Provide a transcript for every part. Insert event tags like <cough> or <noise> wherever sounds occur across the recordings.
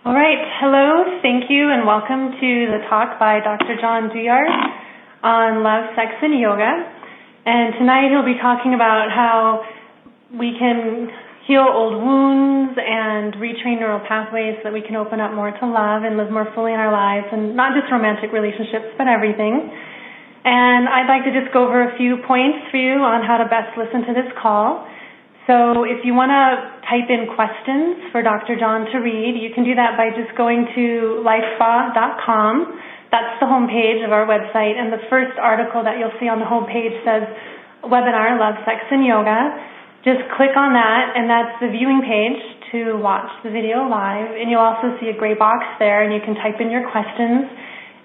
All right. Hello, thank you, and welcome to the talk by Dr. John Douillard on love, sex, and yoga. And tonight he'll be talking about how we can heal old wounds and retrain neural pathways so that we can open up more to love and live more fully in our lives, and not just romantic relationships, but everything. And I'd like to just go over a few points for you on how to best listen to this call. So if you want to type in questions for Dr. John to read, you can do that by just going to lifespa.com. That's the homepage of our website, and the first article that you'll see on the homepage says Webinar Love, Sex, and Yoga. Just click on that, and that's the viewing page to watch the video live. And you'll also see a gray box there, and you can type in your questions.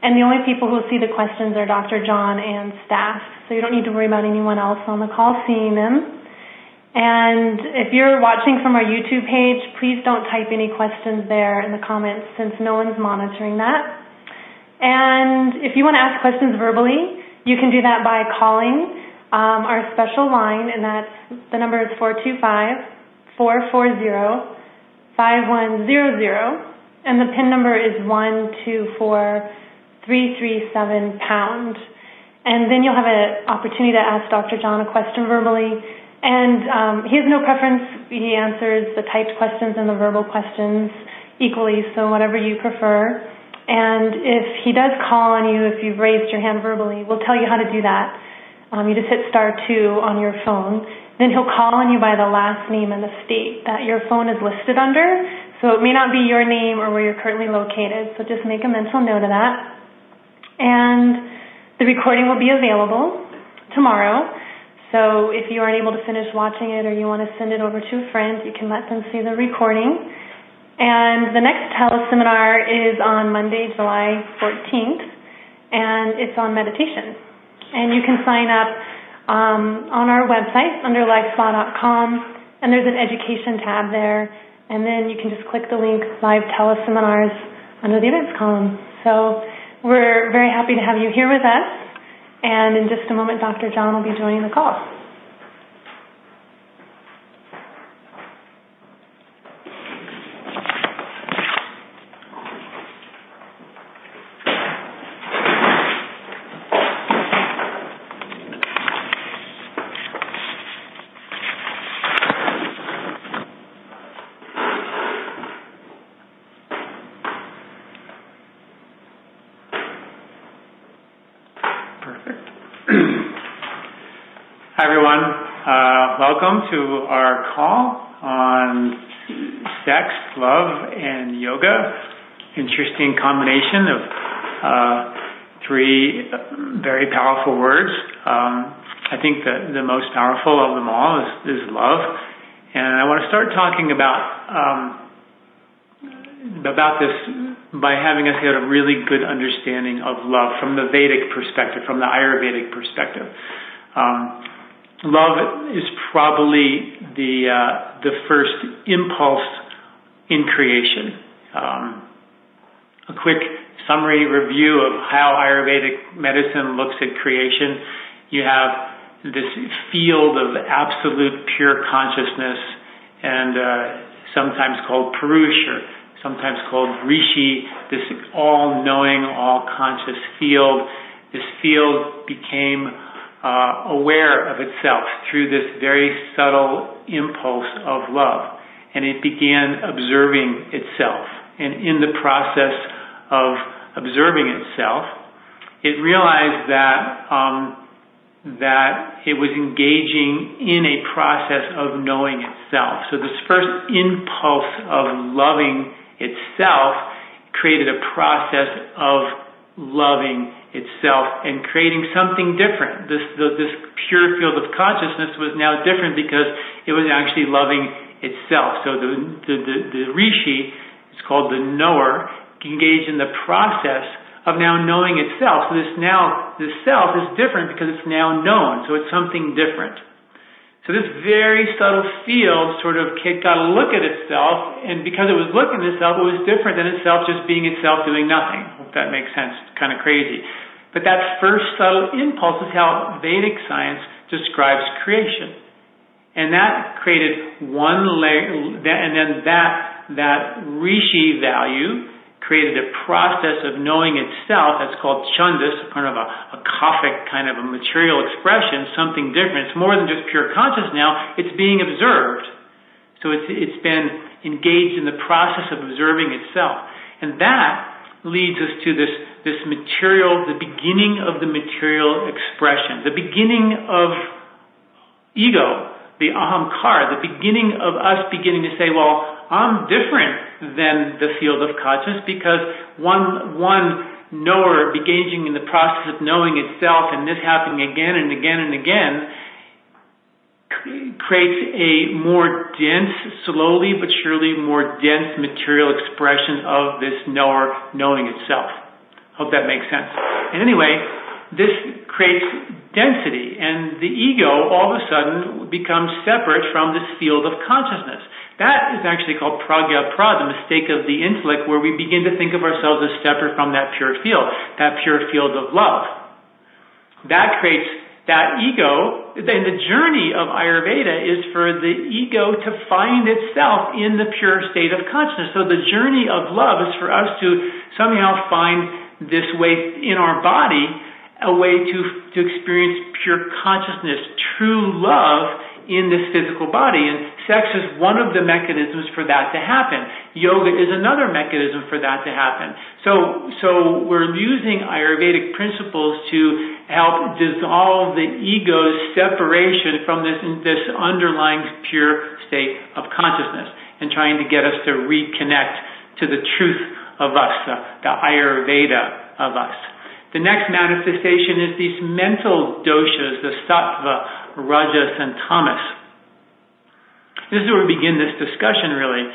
And the only people who will see the questions are Dr. John and staff, so you don't need to worry about anyone else on the call seeing them. And if you're watching from our YouTube page, please don't type any questions there in the comments since no one's monitoring that. And if you want to ask questions verbally, you can do that by calling um, our special line, and that's the number is 425 440 5100, and the PIN number is 124337 pound. And then you'll have an opportunity to ask Dr. John a question verbally and um, he has no preference. He answers the typed questions and the verbal questions equally, so whatever you prefer. And if he does call on you, if you've raised your hand verbally, we'll tell you how to do that. Um, you just hit star two on your phone. Then he'll call on you by the last name and the state that your phone is listed under. So it may not be your name or where you're currently located. So just make a mental note of that. And the recording will be available tomorrow. So if you aren't able to finish watching it or you want to send it over to a friend, you can let them see the recording. And the next teleseminar is on Monday, July 14th, and it's on meditation. And you can sign up um, on our website under lifespa.com, and there's an education tab there, and then you can just click the link live teleseminars under the events column. So we're very happy to have you here with us. And in just a moment, Dr. John will be joining the call. Welcome to our call on sex, love, and yoga. Interesting combination of uh, three very powerful words. Um, I think the, the most powerful of them all is, is love. And I want to start talking about um, about this by having us get a really good understanding of love from the Vedic perspective, from the Ayurvedic perspective. Um, love is probably the uh, the first impulse in creation. Um, a quick summary review of how Ayurvedic medicine looks at creation. You have this field of absolute pure consciousness, and uh, sometimes called Purusha, sometimes called Rishi. This all-knowing, all-conscious field. This field became uh, aware of itself through this very subtle impulse of love. And it began observing itself. And in the process of observing itself, it realized that um, that it was engaging in a process of knowing itself. So this first impulse of loving itself created a process of loving itself and creating something different. This, the, this pure field of consciousness was now different because it was actually loving itself. So the, the, the, the rishi, it's called the knower, engaged in the process of now knowing itself. So this now, this self is different because it's now known. So it's something different. So this very subtle field sort of got a look at itself, and because it was looking at itself, it was different than itself just being itself doing nothing. Hope that makes sense. It's kind of crazy. But that first subtle impulse is how Vedic science describes creation. And that created one layer, and then that that rishi value created a process of knowing itself that's called chhandas, kind of a, a kaphic kind of a material expression, something different. It's more than just pure consciousness now, it's being observed. So it's, it's been engaged in the process of observing itself. And that leads us to this, this material, the beginning of the material expression, the beginning of ego, the ahamkar, the beginning of us beginning to say, well, I'm different than the field of consciousness because one, one knower engaging in the process of knowing itself and this happening again and again and again creates a more dense, slowly but surely more dense material expression of this knower knowing itself. Hope that makes sense. And anyway, this creates density and the ego all of a sudden becomes separate from this field of consciousness. That is actually called pragya pra, the mistake of the intellect, where we begin to think of ourselves as separate from that pure field, that pure field of love. That creates that ego, and the journey of Ayurveda is for the ego to find itself in the pure state of consciousness. So the journey of love is for us to somehow find this way in our body, a way to, to experience pure consciousness, true love in this physical body. And sex is one of the mechanisms for that to happen. Yoga is another mechanism for that to happen. So, so we're using Ayurvedic principles to help dissolve the ego's separation from this, this underlying pure state of consciousness and trying to get us to reconnect to the truth of us, uh, the Ayurveda of us. The next manifestation is these mental doshas, the sattva, rajas, and tamas. This is where we begin this discussion, really.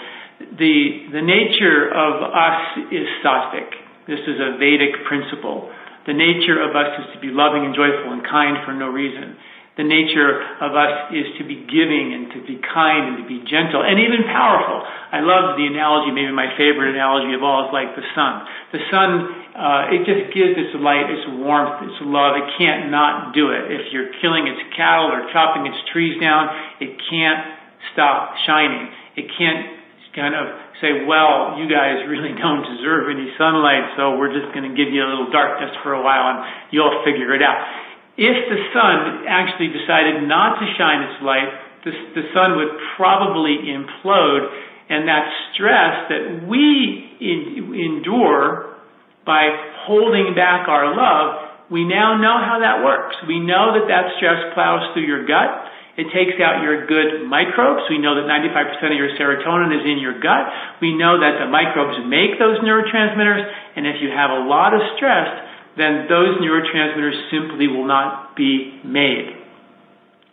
The, the nature of us is sattvic. This is a Vedic principle. The nature of us is to be loving and joyful and kind for no reason. The nature of us is to be giving and to be kind and to be gentle and even powerful. I love the analogy, maybe my favorite analogy of all is like the sun. The sun, uh, it just gives its light, its warmth, its love. It can't not do it. If you're killing its cattle or chopping its trees down, it can't stop shining. It can't kind of say, well, you guys really don't deserve any sunlight, so we're just going to give you a little darkness for a while and you'll figure it out. If the sun actually decided not to shine its light, the, the sun would probably implode, and that stress that we in, endure by holding back our love, we now know how that works. We know that that stress plows through your gut. It takes out your good microbes. We know that 95% of your serotonin is in your gut. We know that the microbes make those neurotransmitters. And if you have a lot of stress, then those neurotransmitters simply will not be made.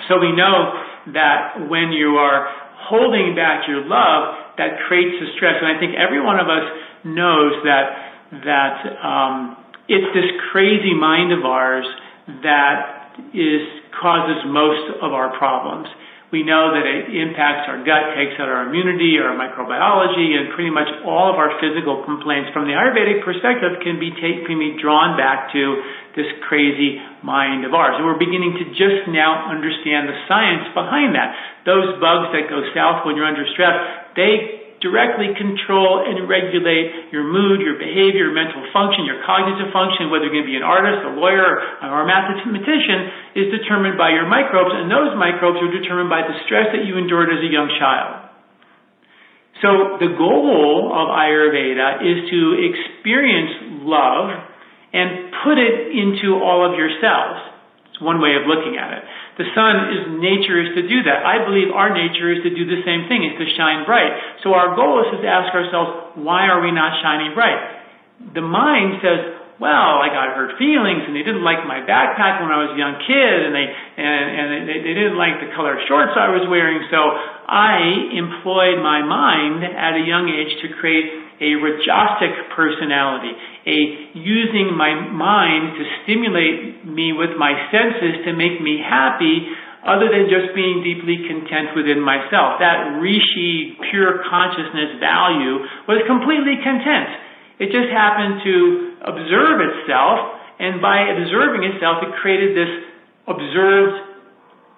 So we know that when you are holding back your love, that creates a stress. And I think every one of us knows that that um, it's this crazy mind of ours that is causes most of our problems. We know that it impacts our gut, takes out our immunity, our microbiology, and pretty much all of our physical complaints from the Ayurvedic perspective can be, take, can be drawn back to this crazy mind of ours. And we're beginning to just now understand the science behind that. Those bugs that go south when you're under stress, they directly control and regulate your mood, your behavior, your mental function, your cognitive function, whether you're going to be an artist, a lawyer, or a mathematician, is determined by your microbes, and those microbes are determined by the stress that you endured as a young child. So the goal of Ayurveda is to experience love and put it into all of your cells. It's one way of looking at it. The sun is nature is to do that. I believe our nature is to do the same thing, is to shine bright. So our goal is to ask ourselves, why are we not shining bright? The mind says, well, I got hurt feelings, and they didn't like my backpack when I was a young kid, and they and, and they, they didn't like the color shorts I was wearing. So I employed my mind at a young age to create a rajasic personality, a using my mind to stimulate me with my senses to make me happy other than just being deeply content within myself. That rishi, pure consciousness value was completely content. It just happened to observe itself, and by observing itself, it created this observed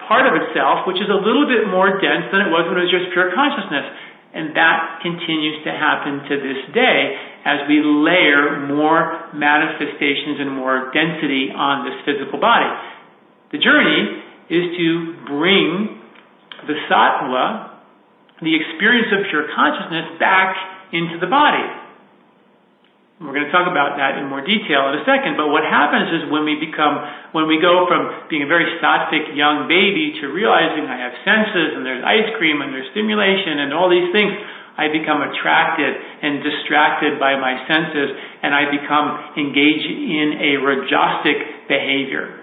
part of itself, which is a little bit more dense than it was when it was just pure consciousness. And that continues to happen to this day as we layer more manifestations and more density on this physical body. The journey is to bring the sattva, the experience of pure consciousness, back into the body. We're going to talk about that in more detail in a second, but what happens is when we become, when we go from being a very sattvic young baby to realizing I have senses and there's ice cream and there's stimulation and all these things, I become attracted and distracted by my senses and I become engaged in a rajasic behavior.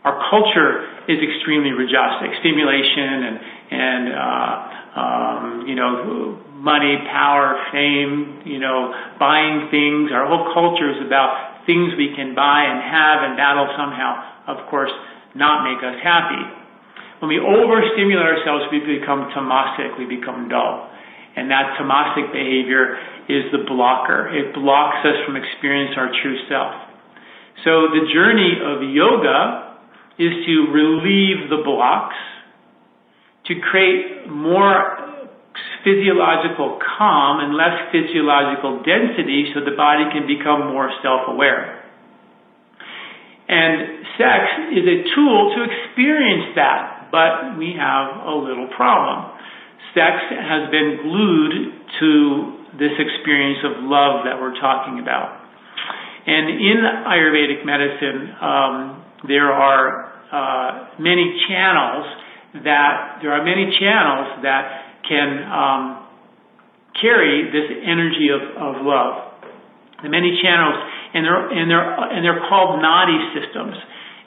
Our culture is extremely rajasic, stimulation and, and, uh, um, you know, money, power, fame, you know, buying things. Our whole culture is about things we can buy and have, and that'll somehow, of course, not make us happy. When we overstimulate ourselves, we become tamasic, we become dull. And that tamasic behavior is the blocker. It blocks us from experiencing our true self. So the journey of yoga is to relieve the blocks, to create more physiological calm and less physiological density so the body can become more self-aware. And sex is a tool to experience that, but we have a little problem. Sex has been glued to this experience of love that we're talking about. And in Ayurvedic medicine, um, there are uh, many channels that there are many channels that can um, carry this energy of, of love. The many channels, and they're, and, they're, and they're called nadi systems.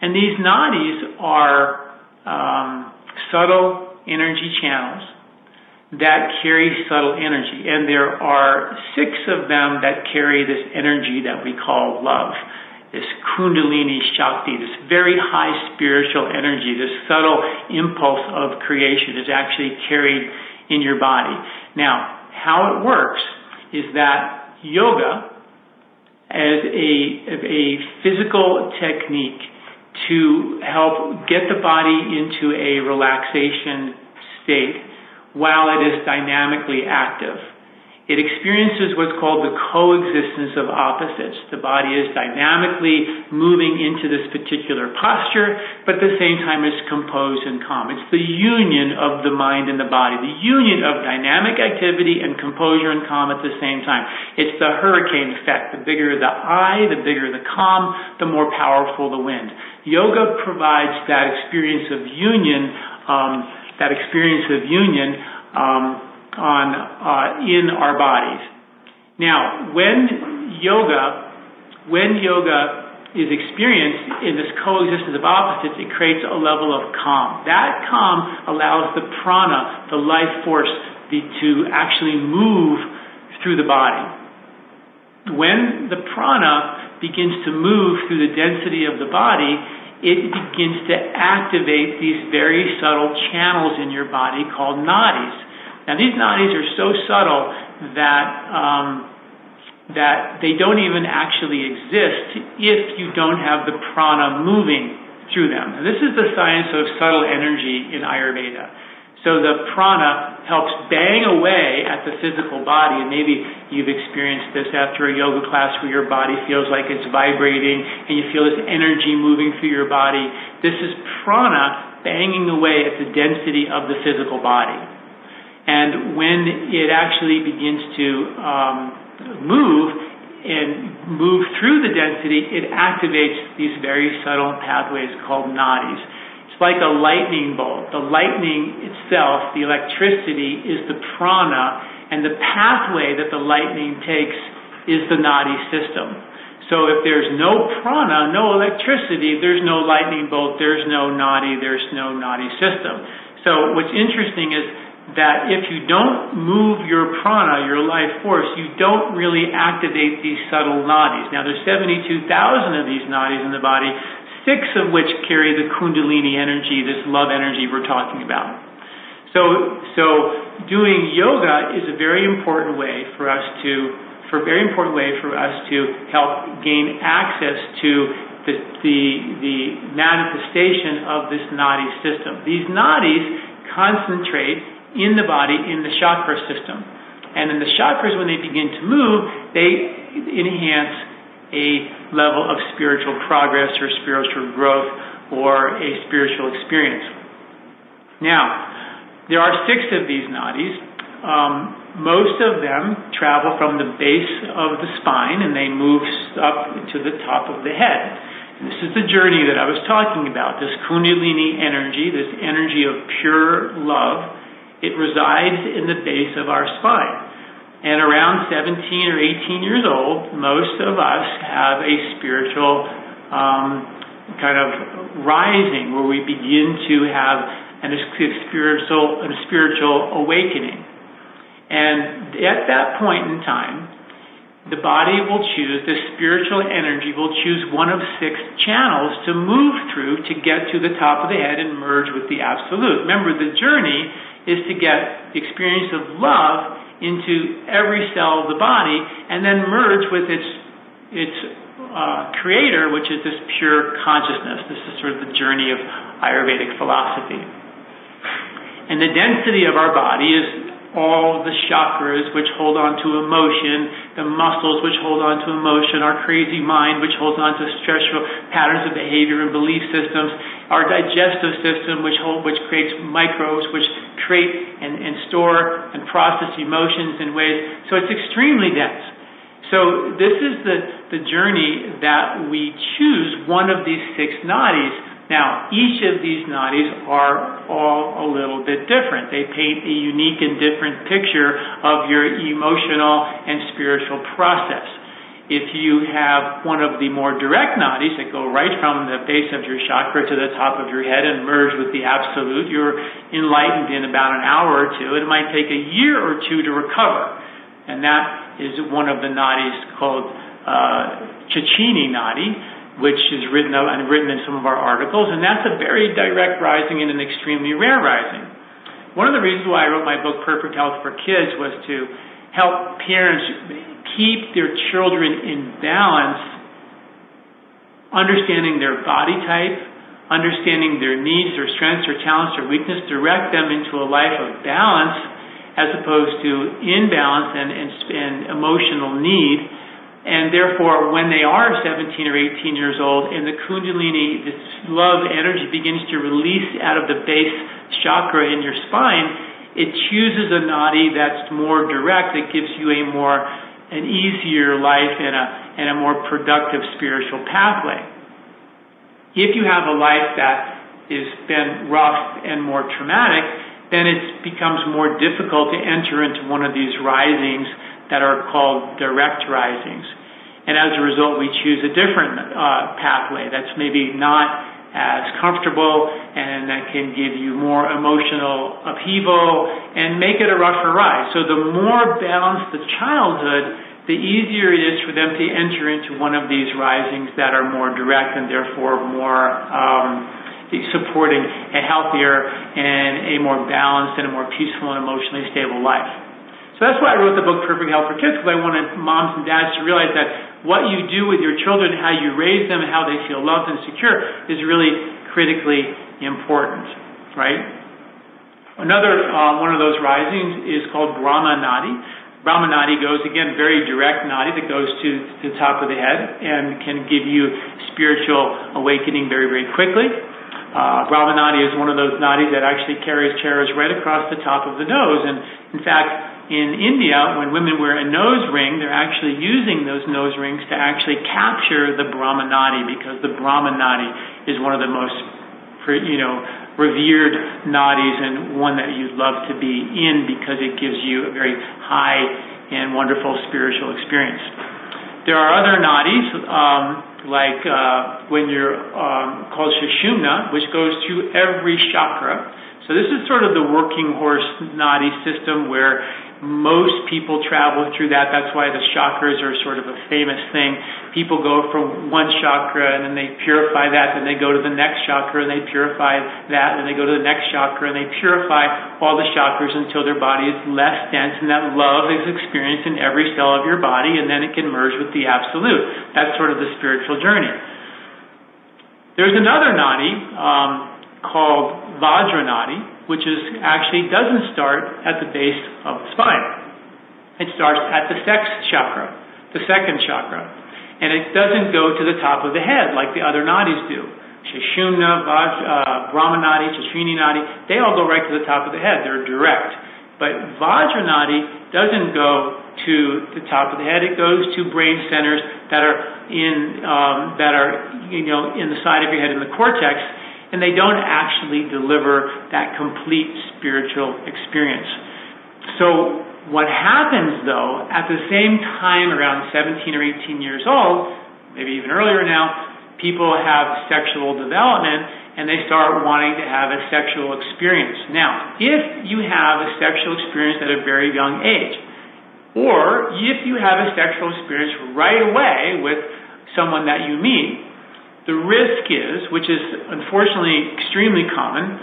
And these nadis are um, subtle energy channels that carry subtle energy. And there are six of them that carry this energy that we call love. This Kundalini Shakti, this very high spiritual energy, this subtle impulse of creation is actually carried in your body. Now, how it works is that yoga, as a, a physical technique to help get the body into a relaxation state while it is dynamically active. It experiences what's called the coexistence of opposites. The body is dynamically moving into this particular posture, but at the same time it's composed and calm. It's the union of the mind and the body, the union of dynamic activity and composure and calm at the same time. It's the hurricane effect. The bigger the eye, the bigger the calm, the more powerful the wind. Yoga provides that experience of union, um, that experience of union. Um, on uh, in our bodies. Now, when yoga, when yoga is experienced in this coexistence of opposites, it creates a level of calm. That calm allows the prana, the life force, the, to actually move through the body. When the prana begins to move through the density of the body, it begins to activate these very subtle channels in your body called nadis. Now these nadis are so subtle that um, that they don't even actually exist if you don't have the prana moving through them. This is the science of subtle energy in Ayurveda. So the prana helps bang away at the physical body, and maybe you've experienced this after a yoga class where your body feels like it's vibrating and you feel this energy moving through your body. This is prana banging away at the density of the physical body. And when it actually begins to um, move and move through the density, it activates these very subtle pathways called nadis. It's like a lightning bolt. The lightning itself, the electricity, is the prana, and the pathway that the lightning takes is the nadi system. So if there's no prana, no electricity, there's no lightning bolt, there's no nadi, there's no nadi system. So what's interesting is that if you don't move your prana, your life force, you don't really activate these subtle nadis. Now there's 72,000 of these nadis in the body, six of which carry the kundalini energy, this love energy we're talking about. So, so doing yoga is a very important way for us to, for a very important way for us to help gain access to the, the, the manifestation of this nadi system. These nadis concentrate in the body in the chakra system. And in the chakras, when they begin to move, they enhance a level of spiritual progress or spiritual growth or a spiritual experience. Now, there are six of these nadis. Um, most of them travel from the base of the spine and they move up to the top of the head. And this is the journey that I was talking about, this Kundalini energy, this energy of pure love it resides in the base of our spine. And around 17 or 18 years old, most of us have a spiritual um, kind of rising where we begin to have an, spiritual, a spiritual awakening. And at that point in time, the body will choose, the spiritual energy will choose one of six channels to move through to get to the top of the head and merge with the absolute. Remember, the journey is to get the experience of love into every cell of the body and then merge with its its uh, creator, which is this pure consciousness. This is sort of the journey of Ayurvedic philosophy. And the density of our body is all the chakras which hold on to emotion, the muscles which hold on to emotion, our crazy mind which holds on to stressful patterns of behavior and belief systems, our digestive system which hold, which creates microbes which create and, and store and process emotions in ways. So it's extremely dense. So this is the, the journey that we choose one of these six nadis now, each of these nadis are all a little bit different. They paint a unique and different picture of your emotional and spiritual process. If you have one of the more direct nadis that go right from the base of your chakra to the top of your head and merge with the absolute, you're enlightened in about an hour or two. It might take a year or two to recover. And that is one of the nadis called uh, Cecchini nadi which is written out and written in some of our articles, and that's a very direct rising and an extremely rare rising. One of the reasons why I wrote my book, Perfect Health for Kids, was to help parents keep their children in balance, understanding their body type, understanding their needs, their strengths, their talents, their weakness, direct them into a life of balance as opposed to imbalance and, and, and emotional need and therefore, when they are 17 or 18 years old and the Kundalini, this love energy begins to release out of the base chakra in your spine, it chooses a nadi that's more direct, that gives you a more, an easier life and a, and a more productive spiritual pathway. If you have a life that has been rough and more traumatic, then it becomes more difficult to enter into one of these risings that are called direct risings. And as a result, we choose a different uh, pathway that's maybe not as comfortable and that can give you more emotional upheaval and make it a rougher ride. So the more balanced the childhood, the easier it is for them to enter into one of these risings that are more direct and therefore more um, supporting a healthier and a more balanced and a more peaceful and emotionally stable life. So that's why I wrote the book Perfect Health for Kids, because I wanted moms and dads to realize that what you do with your children, how you raise them, how they feel loved and secure is really critically important, right? Another uh, one of those risings is called Brahma Nadi. Brahma Nadi goes, again, very direct nadi that goes to, to the top of the head and can give you spiritual awakening very, very quickly. Uh, Brahma Nadi is one of those nadis that actually carries chakras right across the top of the nose. And in fact, in India, when women wear a nose ring, they're actually using those nose rings to actually capture the Brahma Nadi because the Brahma Nadi is one of the most, you know, revered nadis and one that you'd love to be in because it gives you a very high and wonderful spiritual experience. There are other nadis, um, like uh, when you're um, called Sushumna, which goes through every chakra. So this is sort of the working horse nadi system where most people travel through that. That's why the chakras are sort of a famous thing. People go from one chakra and then they purify that, then they go to the next chakra and they purify that, and they go to the next chakra and they purify all the chakras until their body is less dense and that love is experienced in every cell of your body and then it can merge with the absolute. That's sort of the spiritual journey. There's another nadi um, called Vajranadi, which is actually doesn't start at the base of the spine. It starts at the sex chakra, the second chakra. And it doesn't go to the top of the head like the other nadis do. Sushumna, Vaj, uh, Brahmanadi, Sashini Nadi, they all go right to the top of the head. They're direct. But Vajranadi doesn't go to the top of the head. It goes to brain centers that are in um, that are you know in the side of your head in the cortex, and they don't actually deliver that complete spiritual experience. So what happens though, at the same time, around 17 or 18 years old, maybe even earlier now, people have sexual development and they start wanting to have a sexual experience. Now, if you have a sexual experience at a very young age, or if you have a sexual experience right away with someone that you meet, the risk is, which is unfortunately extremely common,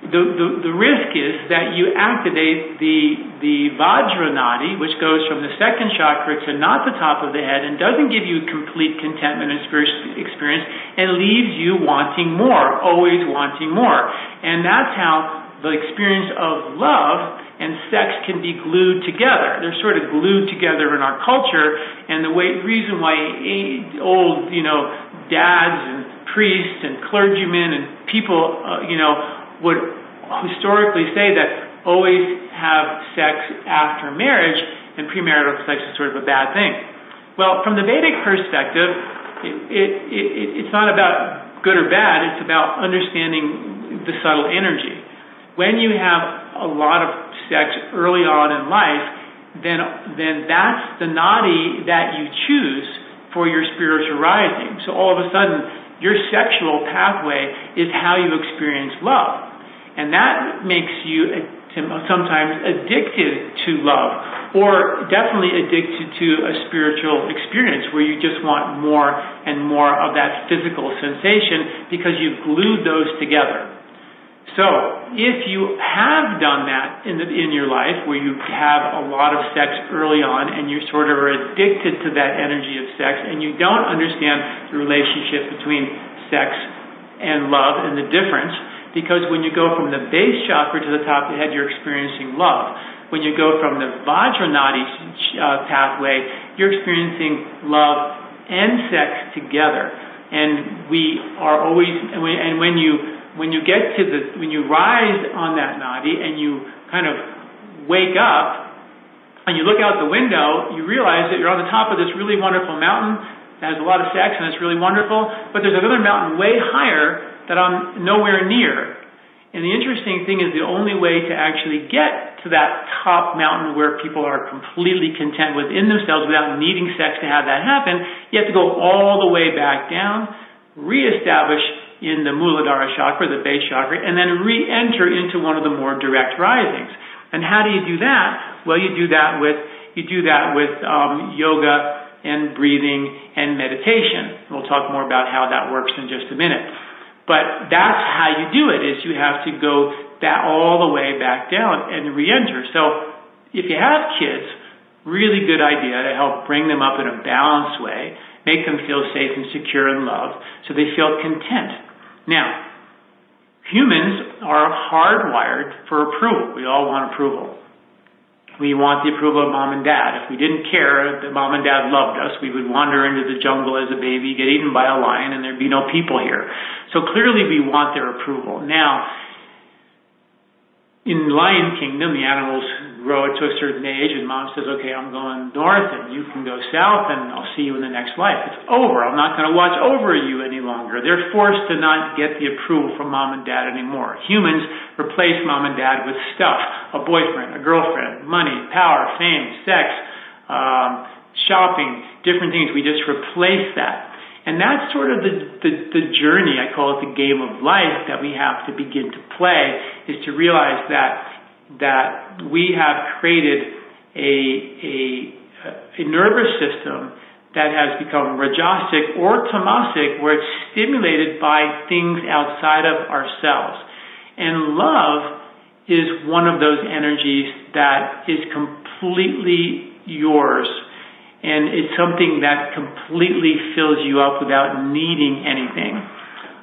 the, the, the risk is that you activate the, the Vajranadi, which goes from the second chakra to not the top of the head and doesn't give you complete contentment and spiritual experience and leaves you wanting more, always wanting more. And that's how the experience of love and sex can be glued together. They're sort of glued together in our culture, and the way, reason why old, you know, dads and priests and clergymen and people, uh, you know, would historically say that always have sex after marriage and premarital sex is sort of a bad thing. Well, from the Vedic perspective, it, it, it, it's not about good or bad, it's about understanding the subtle energy. When you have a lot of sex early on in life, then, then that's the nadi that you choose for your spiritual rising. So all of a sudden, your sexual pathway is how you experience love. And that makes you uh, sometimes addicted to love, or definitely addicted to a spiritual experience where you just want more and more of that physical sensation because you've glued those together. So, if you have done that in, the, in your life, where you have a lot of sex early on and you sort of are addicted to that energy of sex and you don't understand the relationship between sex and love and the difference, because when you go from the base chakra to the top of the head, you're experiencing love. When you go from the Vajranadi uh, pathway, you're experiencing love and sex together. And we are always, and when you when you get to the, when you rise on that nadi and you kind of wake up and you look out the window, you realize that you're on the top of this really wonderful mountain that has a lot of sex and it's really wonderful, but there's another mountain way higher that I'm nowhere near. And the interesting thing is the only way to actually get to that top mountain where people are completely content within themselves without needing sex to have that happen, you have to go all the way back down, reestablish in the Muladhara chakra, the base chakra, and then re-enter into one of the more direct risings. And how do you do that? Well, you do that with you do that with um, yoga and breathing and meditation. We'll talk more about how that works in just a minute. But that's how you do it, is you have to go that all the way back down and re-enter. So if you have kids, really good idea to help bring them up in a balanced way, make them feel safe and secure and loved, so they feel content. Now, humans are hardwired for approval. We all want approval we want the approval of mom and dad. If we didn't care that mom and dad loved us, we would wander into the jungle as a baby, get eaten by a lion, and there'd be no people here. So clearly we want their approval. Now, in Lion Kingdom, the animals grow to a certain age, and mom says, okay, I'm going north, and you can go south, and I'll see you in the next life. It's over. I'm not going to watch over you any longer. They're forced to not get the approval from mom and dad anymore. Humans replace mom and dad with stuff a boyfriend, a girlfriend, money, power, fame, sex, um, shopping, different things. We just replace that. And that's sort of the, the, the journey, I call it the game of life, that we have to begin to play, is to realize that that we have created a, a, a nervous system that has become rajasic or tamasic, where it's stimulated by things outside of ourselves. And love is one of those energies that is completely yours and it's something that completely fills you up without needing anything.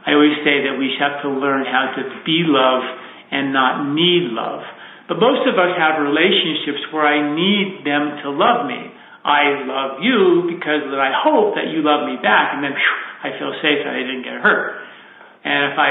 I always say that we have to learn how to be love and not need love. But most of us have relationships where I need them to love me. I love you because that I hope that you love me back, and then whew, I feel safe that I didn't get hurt. And if I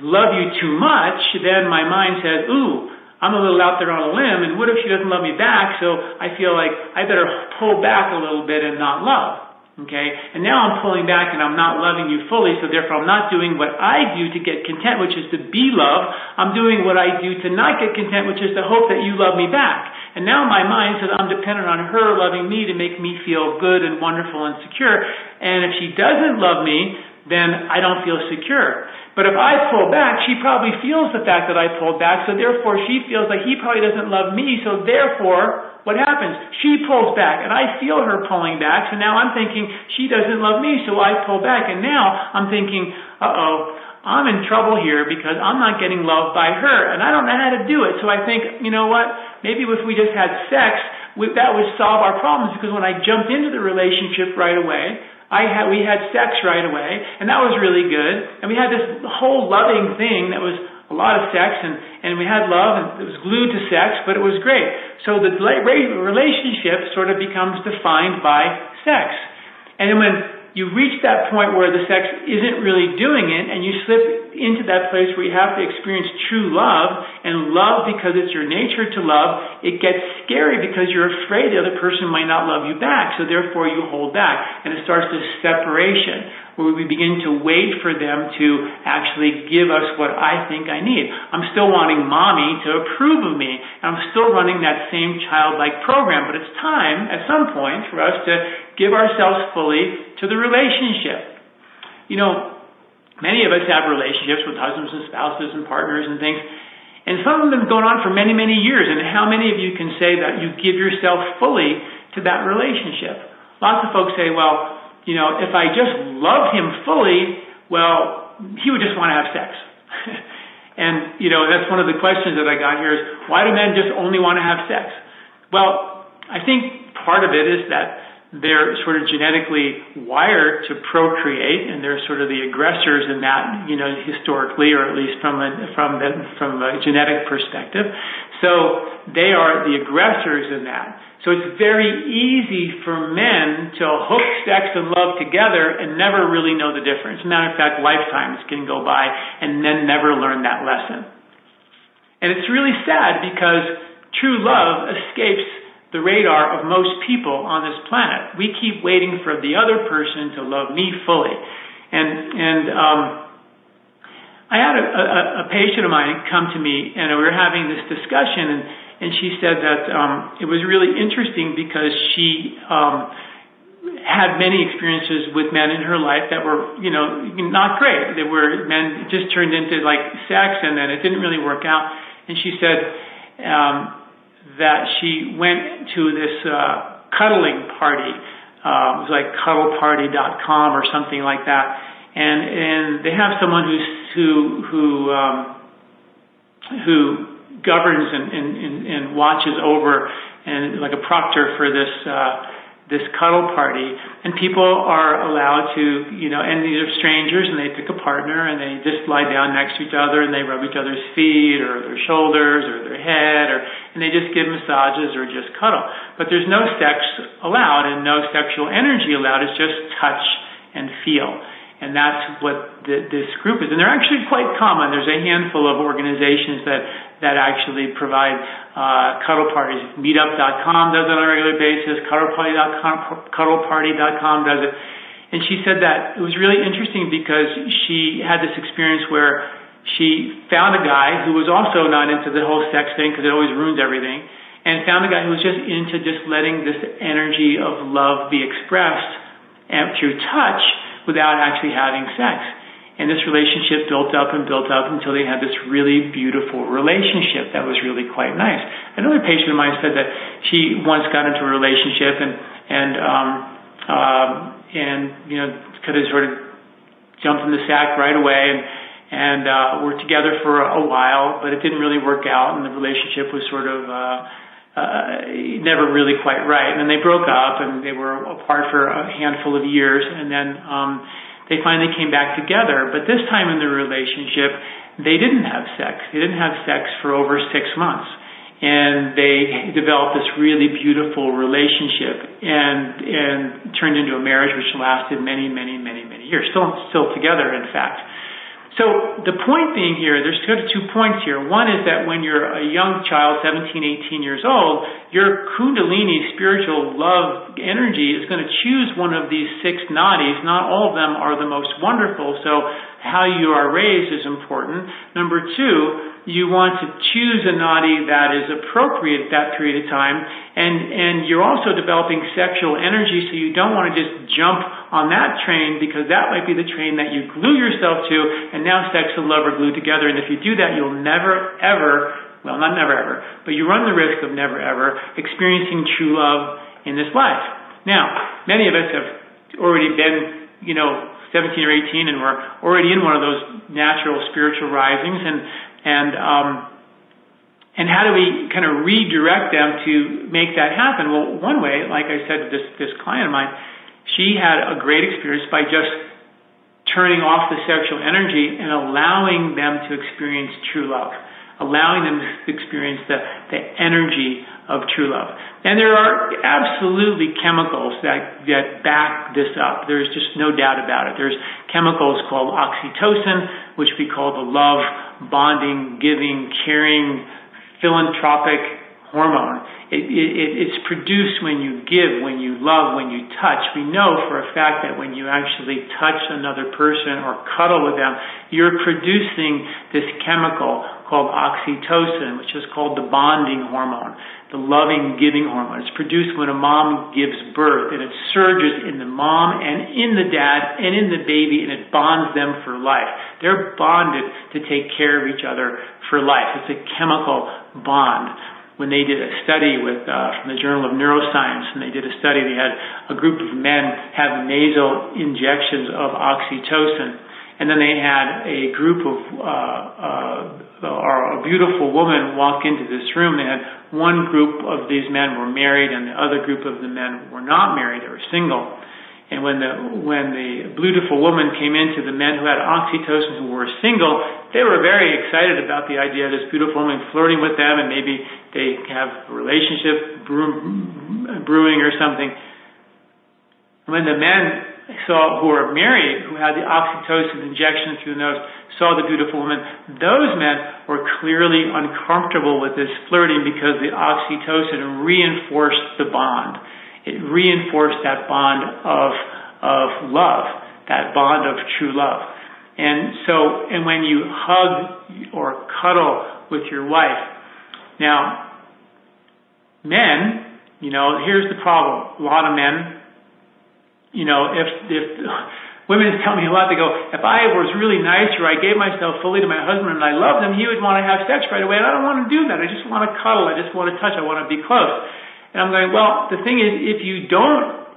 love you too much, then my mind says, ooh, I'm a little out there on a limb, and what if she doesn't love me back? So I feel like I better pull back a little bit and not love. Okay? And now I'm pulling back and I'm not loving you fully, so therefore I'm not doing what I do to get content, which is to be loved. I'm doing what I do to not get content, which is to hope that you love me back. And now my mind says I'm dependent on her loving me to make me feel good and wonderful and secure. And if she doesn't love me, then I don't feel secure. But if I pull back, she probably feels the fact that I pulled back, so therefore she feels like he probably doesn't love me, so therefore what happens? She pulls back, and I feel her pulling back, so now I'm thinking, she doesn't love me, so I pull back, and now I'm thinking, uh-oh, I'm in trouble here because I'm not getting loved by her, and I don't know how to do it. So I think, you know what? Maybe if we just had sex, that would solve our problems because when I jumped into the relationship right away, I had, we had sex right away, and that was really good. And we had this whole loving thing that was a lot of sex and, and we had love and it was glued to sex, but it was great. So the relationship sort of becomes defined by sex. And then when you reach that point where the sex isn't really doing it and you slip into that place where you have to experience true love and love because it's your nature to love, it gets scary because you're afraid the other person might not love you back. So therefore you hold back and it starts this separation where we begin to wait for them to actually give us what I think I need. I'm still wanting mommy to approve of me. And I'm still running that same childlike program, but it's time at some point for us to give ourselves fully to the relationship. You know, many of us have relationships with husbands and spouses and partners and things. And some of them have gone on for many, many years. And how many of you can say that you give yourself fully to that relationship? Lots of folks say, well, you know, if I just loved him fully, well, he would just want to have sex. <laughs> and, you know, that's one of the questions that I got here is, why do men just only want to have sex? Well, I think part of it is that they're sort of genetically wired to procreate, and they're sort of the aggressors in that, you know, historically, or at least from a from the, from a genetic perspective. So they are the aggressors in that. So it's very easy for men to hook sex and love together and never really know the difference. Matter of fact, lifetimes can go by and then never learn that lesson. And it's really sad because true love escapes the radar of most people on this planet. We keep waiting for the other person to love me fully. And, and, um, I had a, a, a patient of mine come to me and we were having this discussion and and she said that um, it was really interesting because she um, had many experiences with men in her life that were, you know, not great. They were men just turned into like sex, and then it didn't really work out. And she said um, that she went to this uh, cuddling party. Uh, it was like cuddleparty.com or something like that, and and they have someone who's who who um, who governs and, and, and, and watches over and like a proctor for this uh, this cuddle party, and people are allowed to, you know, and these are strangers, and they pick a partner, and they just lie down next to each other, and they rub each other's feet or their shoulders or their head, or and they just give massages or just cuddle. But there's no sex allowed and no sexual energy allowed. It's just touch and feel. And that's what the, this group is. And they're actually quite common. There's a handful of organizations that that actually provide uh, cuddle parties. Meetup.com does it on a regular basis. Cuddleparty.com, cuddleparty.com does it. And she said that it was really interesting because she had this experience where she found a guy who was also not into the whole sex thing because it always ruins everything, and found a guy who was just into just letting this energy of love be expressed and through touch without actually having sex. And this relationship built up and built up until they had this really beautiful relationship that was really quite nice. Another patient of mine said that she once got into a relationship and and um, um, and you know could have sort of jumped in the sack right away and and uh, were together for a while, but it didn't really work out, and the relationship was sort of uh, uh, never really quite right. And then they broke up, and they were apart for a handful of years, and then um, they finally came back together. But this time in the relationship, they didn't have sex. They didn't have sex for over six months. And they developed this really beautiful relationship and, and turned into a marriage which lasted many, many, many, many years. Still, still together, in fact. So the point being here, there's sort of two points here. One is that when you're a young child, 17, 18 years old, your kundalini spiritual love energy is going to choose one of these six nadis. Not all of them are the most wonderful, so how you are raised is important. Number two, you want to choose a nadi that is appropriate at that period of time, and, and you're also developing sexual energy, so you don't want to just jump on that train because that might be the train that you glue yourself to, and now sex and love are glued together. And if you do that, you'll never, ever, well, not never, ever, but you run the risk of never, ever experiencing true love in this life. Now, many of us have already been, you know, 17 or 18, and we're already in one of those natural spiritual risings, and and um, and how do we kind of redirect them to make that happen? Well, one way, like I said this this client of mine, she had a great experience by just turning off the sexual energy and allowing them to experience true love, allowing them to experience the, the energy of true love. And there are absolutely chemicals that, that back this up. There's just no doubt about it. There's chemicals called oxytocin, which we call the love, bonding, giving, caring, philanthropic hormone. It, it, it's produced when you give, when you love, when you touch. We know for a fact that when you actually touch another person or cuddle with them, you're producing this chemical called oxytocin, which is called the bonding hormone, the loving, giving hormone. It's produced when a mom gives birth, and it surges in the mom and in the dad and in the baby, and it bonds them for life. They're bonded to take care of each other for life. It's a chemical bond when they did a study with uh, from the Journal of Neuroscience, and they did a study. They had a group of men have nasal injections of oxytocin, and then they had a group of uh, uh, or a beautiful woman walk into this room. They had one group of these men were married, and the other group of the men were not married; they were single. And when the when the beautiful woman came into the men who had oxytocin who were single, they were very excited about the idea of this beautiful woman flirting with them, and maybe they have a relationship brewing or something. When the men saw who were married, who had the oxytocin injection through the nose, saw the beautiful woman, those men were clearly uncomfortable with this flirting because the oxytocin reinforced the bond it reinforced that bond of, of love, that bond of true love. And so, and when you hug or cuddle with your wife, now, men, you know, here's the problem. A lot of men, you know, if, if, women <laughs> tell me a lot, they go, if I was really nice or I gave myself fully to my husband and I loved him, he would want to have sex right away. And I don't want to do that. I just want to cuddle. I just want to touch. I want to be close. And I'm going, well, the thing is, if you don't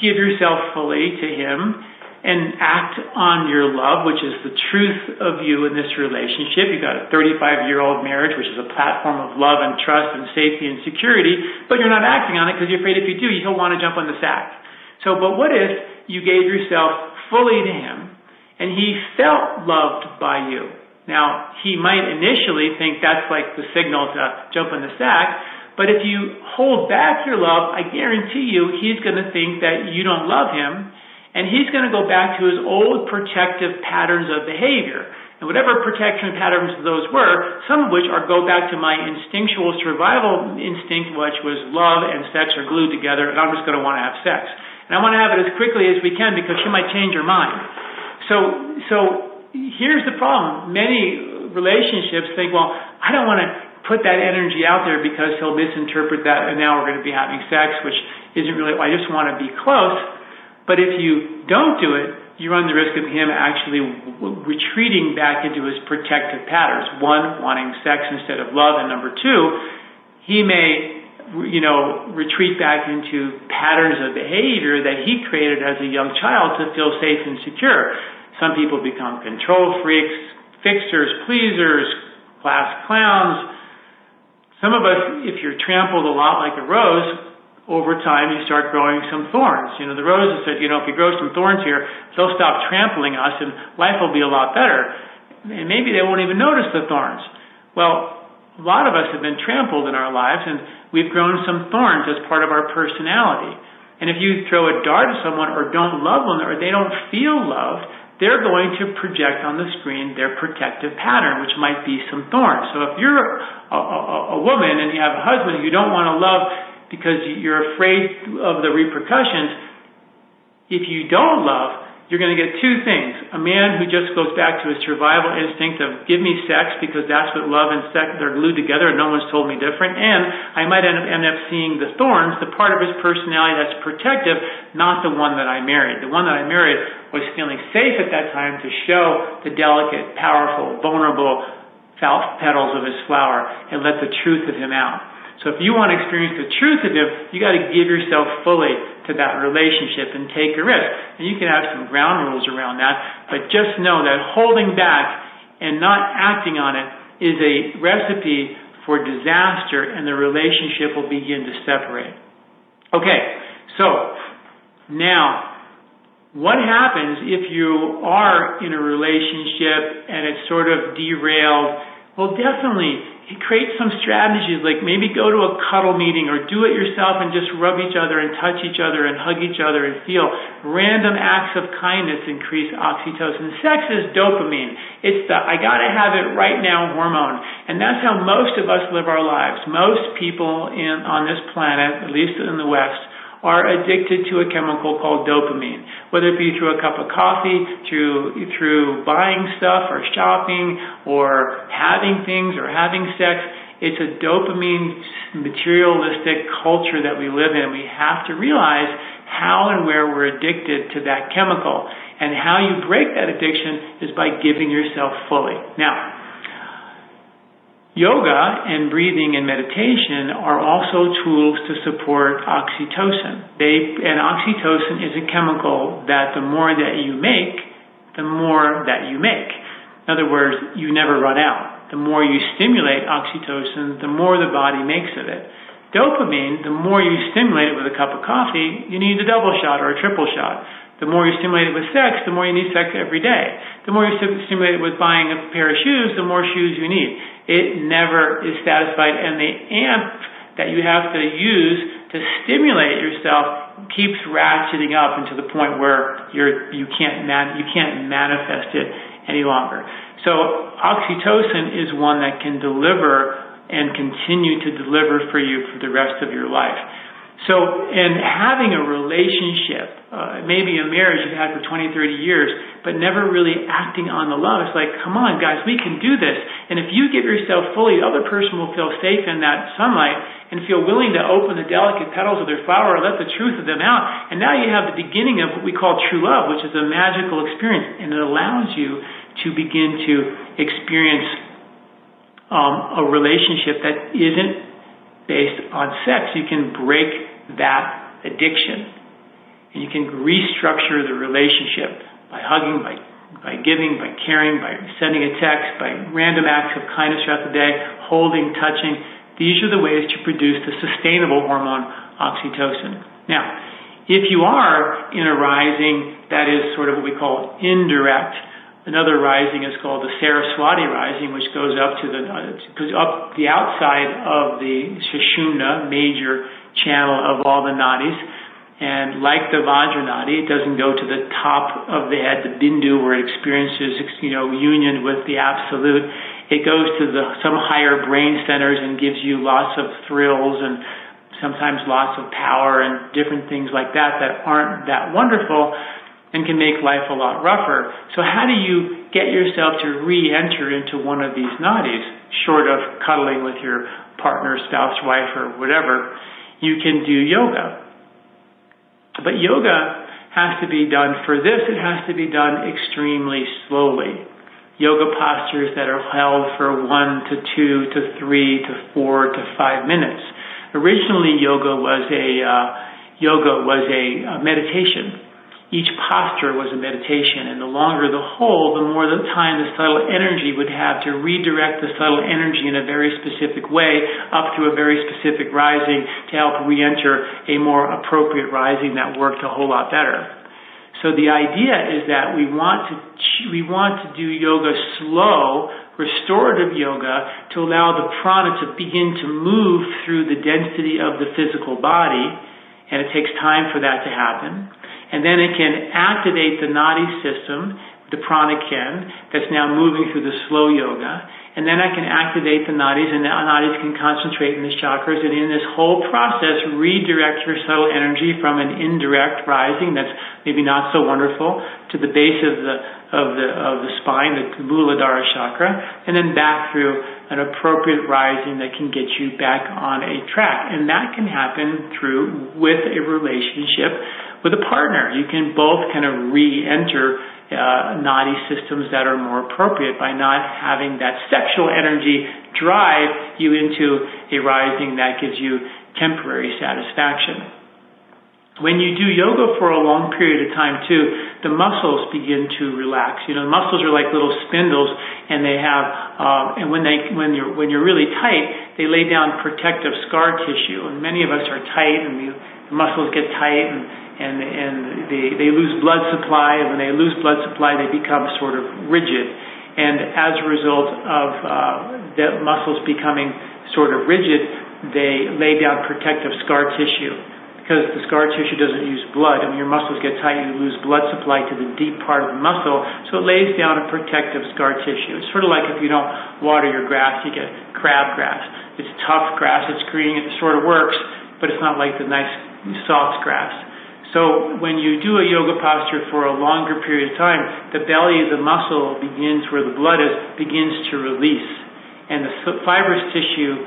give yourself fully to Him and act on your love, which is the truth of you in this relationship, you've got a 35 year old marriage, which is a platform of love and trust and safety and security, but you're not acting on it because you're afraid if you do, he'll want to jump on the sack. So, but what if you gave yourself fully to Him and He felt loved by you? Now, He might initially think that's like the signal to jump on the sack, but if you hold back your love, I guarantee you he's going to think that you don't love him, and he's going to go back to his old protective patterns of behavior. And whatever protection patterns those were, some of which are go back to my instinctual survival instinct, which was love and sex are glued together, and I'm just going to want to have sex. And I want to have it as quickly as we can because she might change her mind. So, so here's the problem. Many relationships think, well, I don't want to put that energy out there because he'll misinterpret that and now we're going to be having sex, which isn't really, I just want to be close. But if you don't do it, you run the risk of him actually retreating back into his protective patterns. One, wanting sex instead of love, and number two, he may, you know, retreat back into patterns of behavior that he created as a young child to feel safe and secure. Some people become control freaks, fixers, pleasers, class clowns, some of us, if you're trampled a lot like a rose, over time you start growing some thorns. You know, the roses said, you know, if you grow some thorns here, they'll stop trampling us and life will be a lot better. And maybe they won't even notice the thorns. Well, a lot of us have been trampled in our lives and we've grown some thorns as part of our personality. And if you throw a dart at someone or don't love them or they don't feel loved, they're going to project on the screen their protective pattern, which might be some thorns. So if you're a, a, a woman and you have a husband you don't want to love because you're afraid of the repercussions, if you don't love, you're going to get two things. A man who just goes back to his survival instinct of give me sex because that's what love and sex, they're glued together and no one's told me different. And I might end up, end up seeing the thorns, the part of his personality that's protective, not the one that I married. The one that I married was feeling safe at that time to show the delicate, powerful, vulnerable petals of his flower and let the truth of him out. So if you want to experience the truth of Him, you got to give yourself fully to that relationship and take a risk. And you can have some ground rules around that, but just know that holding back and not acting on it is a recipe for disaster and the relationship will begin to separate. Okay, so now what happens if you are in a relationship and it's sort of derailed? Well, definitely create some strategies like maybe go to a cuddle meeting or do it yourself and just rub each other and touch each other and hug each other and feel random acts of kindness increase oxytocin. Sex is dopamine. It's the I gotta have it right now hormone. And that's how most of us live our lives. Most people in, on this planet, at least in the West, are addicted to a chemical called dopamine, whether it be through a cup of coffee, through through buying stuff or shopping or having things or having sex. It's a dopamine materialistic culture that we live in. We have to realize how and where we're addicted to that chemical. And how you break that addiction is by giving yourself fully. Now, Yoga and breathing and meditation are also tools to support oxytocin. They, and oxytocin is a chemical that the more that you make, the more that you make. In other words, you never run out. The more you stimulate oxytocin, the more the body makes of it. Dopamine, the more you stimulate it with a cup of coffee, you need a double shot or a triple shot. The more you stimulate it with sex, the more you need sex every day. The more you stimulate it with buying a pair of shoes, the more shoes you need it never is satisfied. And the amp that you have to use to stimulate yourself keeps ratcheting up into the point where you're, you can't man, you can't manifest it any longer. So oxytocin is one that can deliver and continue to deliver for you for the rest of your life. So, in having a relationship, uh, maybe a marriage you've had for 20, 30 years, but never really acting on the love, it's like, come on, guys, we can do this. And if you give yourself fully, the other person will feel safe in that sunlight and feel willing to open the delicate petals of their flower and let the truth of them out. And now you have the beginning of what we call true love, which is a magical experience. And it allows you to begin to experience um, a relationship that isn't based on sex. You can break that addiction. And you can restructure the relationship by hugging, by, by giving, by caring, by sending a text, by random acts of kindness throughout the day, holding, touching. These are the ways to produce the sustainable hormone oxytocin. Now, if you are in a rising that is sort of what we call indirect, another rising is called the Saraswati rising, which goes up to the uh, goes up the outside of the Sushumna major channel of all the nadis. And like the Vajranadi, it doesn't go to the top of the head, the bindu, where it experiences, you know, union with the absolute. It goes to the, some higher brain centers and gives you lots of thrills and sometimes lots of power and different things like that that aren't that wonderful and can make life a lot rougher. So how do you get yourself to re-enter into one of these nadis, short of cuddling with your partner, spouse, wife, or whatever? You can do yoga. But yoga has to be done, for this, it has to be done extremely slowly. Yoga postures that are held for one to two to three to four to five minutes. Originally, yoga was a uh, yoga was a, a meditation. Each posture was a meditation, and the longer the hold, the more the time the subtle energy would have to redirect the subtle energy in a very specific way up to a very specific rising to help re-enter a more appropriate rising that worked a whole lot better. So the idea is that we want to we want to do yoga slow, restorative yoga to allow the prana to begin to move through the density of the physical body, and it takes time for that to happen and then it can activate the nadi system, the prana can, that's now moving through the slow yoga. And then I can activate the nadis, and the nadis can concentrate in the chakras. And in this whole process, redirect your subtle energy from an indirect rising that's maybe not so wonderful to the base of the of the of the spine, the Muladhara chakra, and then back through an appropriate rising that can get you back on a track. And that can happen through with a relationship with a partner. You can both kind of re-enter uh, nadi systems that are more appropriate by not having that sexual energy drive you into a rising that gives you temporary satisfaction. When you do yoga for a long period of time too, the muscles begin to relax. You know, muscles are like little spindles, and they have, uh, and when they when you're when you're really tight, they lay down protective scar tissue. And many of us are tight, and the muscles get tight, and and and they they lose blood supply, and when they lose blood supply, they become sort of rigid, and as a result of uh, the muscles becoming sort of rigid, they lay down protective scar tissue because the scar tissue doesn't use blood, and when your muscles get tight, you lose blood supply to the deep part of the muscle, so it lays down a protective scar tissue. It's sort of like if you don't water your grass, you get crabgrass. It's tough grass, it's green, it sort of works, but it's not like the nice soft grass. So when you do a yoga posture for a longer period of time, the belly of the muscle begins where the blood is, begins to release. And the fibrous tissue,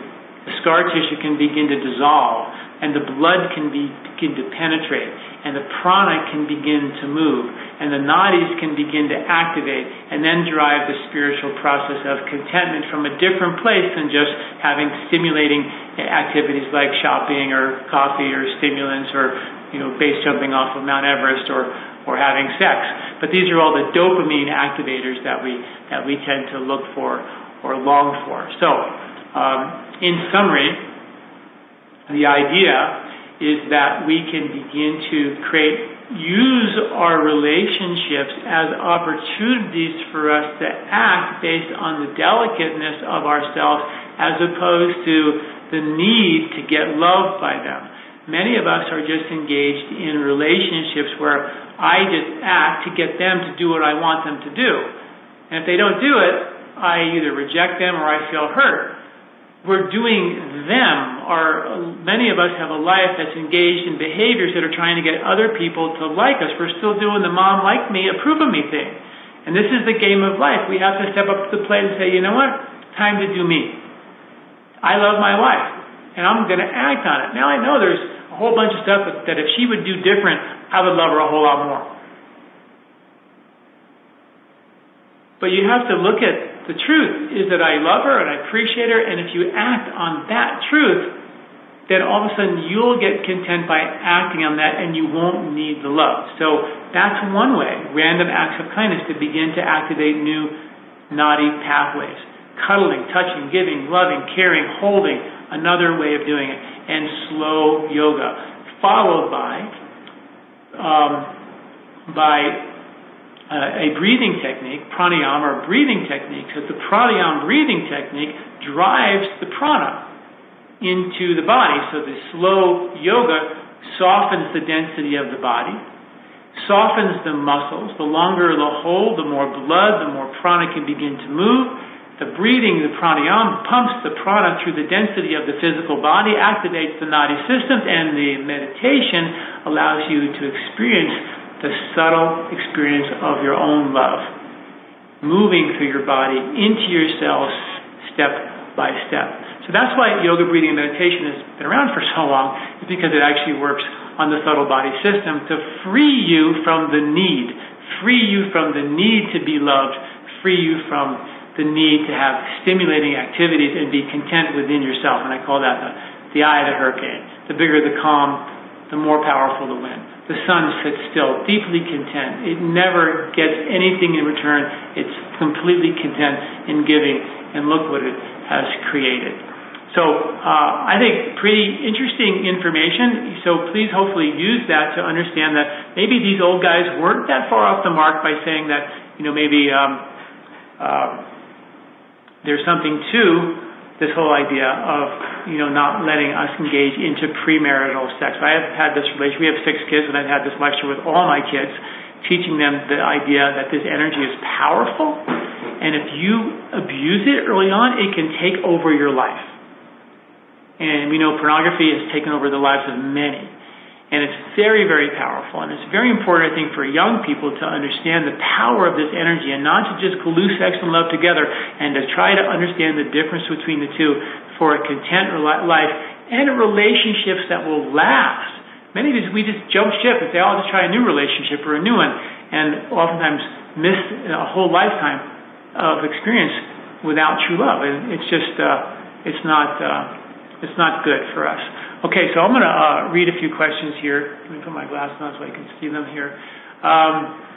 the scar tissue can begin to dissolve. And the blood can be, begin to penetrate. And the prana can begin to move and the nadis can begin to activate and then drive the spiritual process of contentment from a different place than just having stimulating activities like shopping or coffee or stimulants or you know, base jumping off of Mount Everest or, or having sex. But these are all the dopamine activators that we, that we tend to look for or long for. So, um, in summary, the idea is that we can begin to create, use our relationships as opportunities for us to act based on the delicateness of ourselves as opposed to the need to get loved by them. Many of us are just engaged in relationships where I just act to get them to do what I want them to do. And if they don't do it, I either reject them or I feel hurt. We're doing them, or many of us have a life that's engaged in behaviors that are trying to get other people to like us. We're still doing the mom like me, approve of me thing. And this is the game of life. We have to step up to the plate and say, you know what? Time to do me. I love my wife, and I'm going to act on it. Now I know there's a whole bunch of stuff that, that if she would do different, I would love her a whole lot more. But you have to look at the truth is that I love her and I appreciate her, and if you act on that truth, then all of a sudden you'll get content by acting on that and you won't need the love. So that's one way, random acts of kindness to begin to activate new nadi pathways. Cuddling, touching, giving, loving, caring, holding, another way of doing it and slow yoga, followed by um, by uh, a breathing technique, pranayama or breathing technique. So the pranayama breathing technique drives the prana into the body. So the slow yoga softens the density of the body, softens the muscles. The longer the hold, the more blood, the more prana can begin to move the breathing, the pranayama, pumps the prana through the density of the physical body, activates the nadi systems, and the meditation allows you to experience the subtle experience of your own love, moving through your body into yourself step by step. So that's why yoga, breathing, and meditation has been around for <laughs> so long, is because it actually works on the subtle body system to free you from the need, free you from the need to be loved, free you from the need to have stimulating activities and be content within yourself. And I call that the, the eye of the hurricane. The bigger the calm, the more powerful the wind. The sun sits still, deeply content. It never gets anything in return. It's completely content in giving, and look what it has created. So uh, I think pretty interesting information. So please hopefully use that to understand that maybe these old guys weren't that far off the mark by saying that, you know, maybe um, uh, there's something to this whole idea of, you know, not letting us engage into premarital sex. I have had this relation. We have six kids, and I've had this lecture with all my kids, teaching them the idea that this energy is powerful, and if you abuse it early on, it can take over your life. And we know pornography has taken over the lives of many. And it's very, very powerful. And it's very important, I think, for young people to understand the power of this energy and not to just glue sex and love together and to try to understand the difference between the two for a content life and relationships that will last. Many of us, we just jump ship and say, oh, I'll just try a new relationship or a new one. And oftentimes miss a whole lifetime of experience without true love. And it's just, uh, it's not, uh, it's not good for us. Okay, so I'm going to uh, read a few questions here. Let me put my glasses on so I can see them here. Um,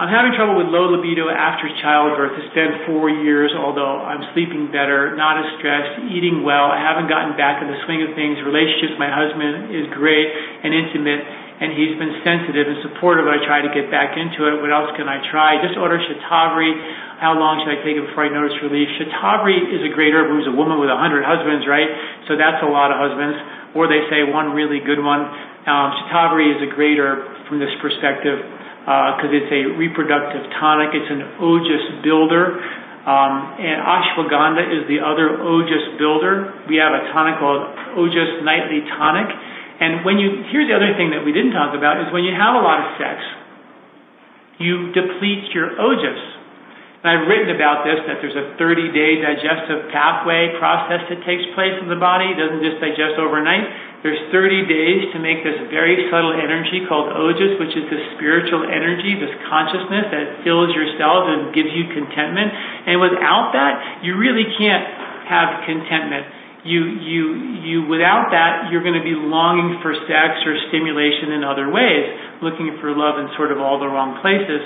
I'm having trouble with low libido after childbirth. It's been four years, although I'm sleeping better, not as stressed, eating well. I haven't gotten back in the swing of things. Relationships, my husband is great and intimate, and he's been sensitive and supportive. I try to get back into it. What else can I try? Just order Shatavari. How long should I take it before I notice relief? Shatavari is a great herb who's a woman with a hundred husbands, right? So that's a lot of husbands. Or they say one really good one. Um, Shatavari is a great herb from this perspective because uh, it's a reproductive tonic. It's an ojas builder. Um, and ashwagandha is the other ojas builder. We have a tonic called ojas nightly tonic. And when you, here's the other thing that we didn't talk about is when you have a lot of sex, you deplete your ojas. And I've written about this that there's a 30 day digestive pathway process that takes place in the body. It doesn't just digest overnight. There's 30 days to make this very subtle energy called ojas, which is this spiritual energy, this consciousness that fills your cells and gives you contentment. And without that, you really can't have contentment. You, you, you, without that, you're going to be longing for sex or stimulation in other ways, looking for love in sort of all the wrong places.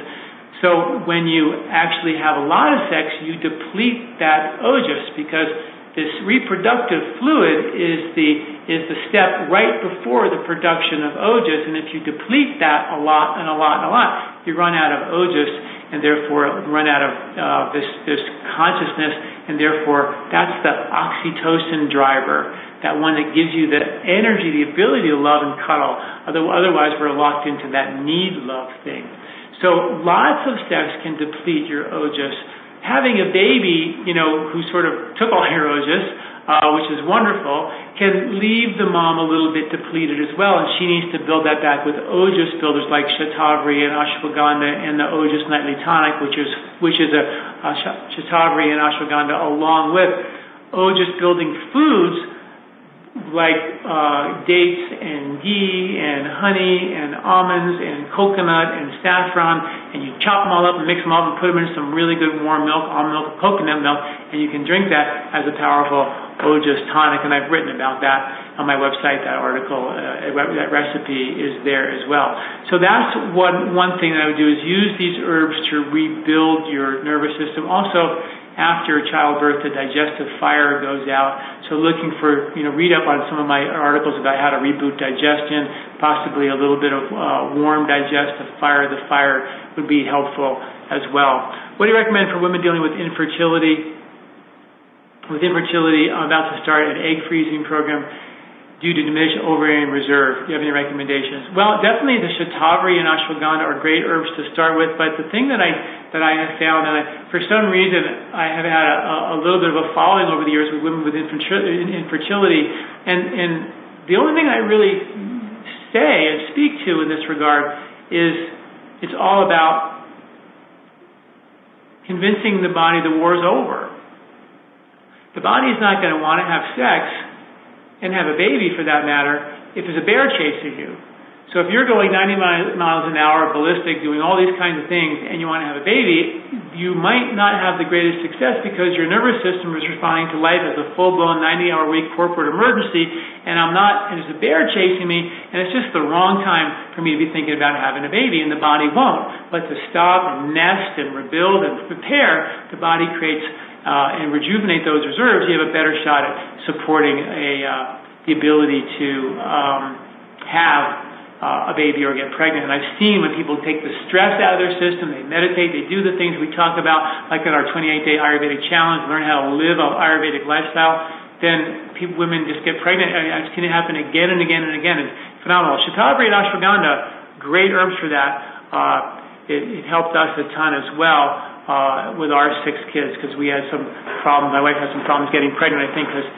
So when you actually have a lot of sex, you deplete that ojas because this reproductive fluid is the is the step right before the production of ojas, and if you deplete that a lot and a lot and a lot, you run out of ojas, and therefore run out of uh, this this consciousness, and therefore that's the oxytocin driver, that one that gives you the energy, the ability to love and cuddle. Although Otherwise, we're locked into that need love thing. So lots of sex can deplete your ojas. Having a baby, you know, who sort of took all your ojas, uh, which is wonderful, can leave the mom a little bit depleted as well, and she needs to build that back with ojas builders like Shatavari and Ashwagandha and the Ojas Nightly Tonic, which is which is a, a Shatavari and Ashwagandha along with ojas building foods like uh, dates and ghee and honey and almonds and coconut and saffron, and you chop them all up and mix them up and put them in some really good warm milk, almond milk, coconut milk, and you can drink that as a powerful Ojas tonic. And I've written about that on my website. That article, uh, that recipe is there as well. So that's one one thing that I would do is use these herbs to rebuild your nervous system. Also after childbirth, the digestive fire goes out. So looking for, you know, read up on some of my articles about how to reboot digestion, possibly a little bit of uh, warm digestive fire. The fire would be helpful as well. What do you recommend for women dealing with infertility? With infertility, I'm about to start an egg freezing program due to diminished ovarian reserve. Do you have any recommendations? Well, definitely the shatavari and ashwagandha are great herbs to start with, but the thing that I that I have found, and I, for some reason I have had a, a little bit of a following over the years with women with infertility, and and the only thing I really say and speak to in this regard is it's all about convincing the body the war is over. The body is not going to want to have sex and have a baby for that matter if there's a bear chasing you. So if you're going 90 miles an hour, ballistic, doing all these kinds of things, and you want to have a baby, you might not have the greatest success because your nervous system is responding to life as a full-blown 90-hour-week corporate emergency, and I'm not, and there's a bear chasing me, and it's just the wrong time for me to be thinking about having a baby, and the body won't. But to stop and nest and rebuild and prepare, the body creates and rejuvenate those reserves, you have a better shot at supporting uh, the ability to um, have uh, a baby or get pregnant. And I've seen when people take the stress out of their system, they meditate, they do the things we talk about, like in our 28-day Ayurvedic challenge, learn how to live an Ayurvedic lifestyle, then people, women just get pregnant. I it's going to happen again and again and again. It's phenomenal. Shatavari and ashwagandha, great herbs for that. Uh, it, it helped us a ton as well uh, with our six kids because we had some problems. My wife had some problems getting pregnant, I think, because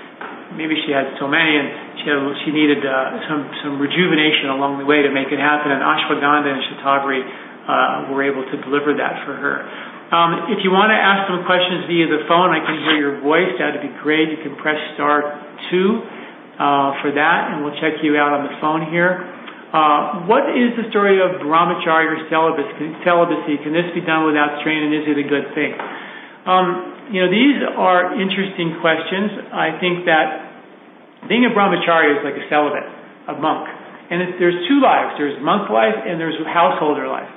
maybe she had so many and she had, she needed uh, some some rejuvenation along the way to make it happen. And ashwagandha and shatavari uh, were able to deliver that for her. Um, if you want to ask some questions via the phone, I can hear your voice. That would be great. You can press star two uh, for that, and we'll check you out on the phone here. Uh, what is the story of brahmacharya celibacy? Can this be done without strain, and is it a good thing? Um, you know, these are interesting questions. I think that being a brahmacharya is like a celibate, a monk. And there's two lives. There's monk life and there's householder life.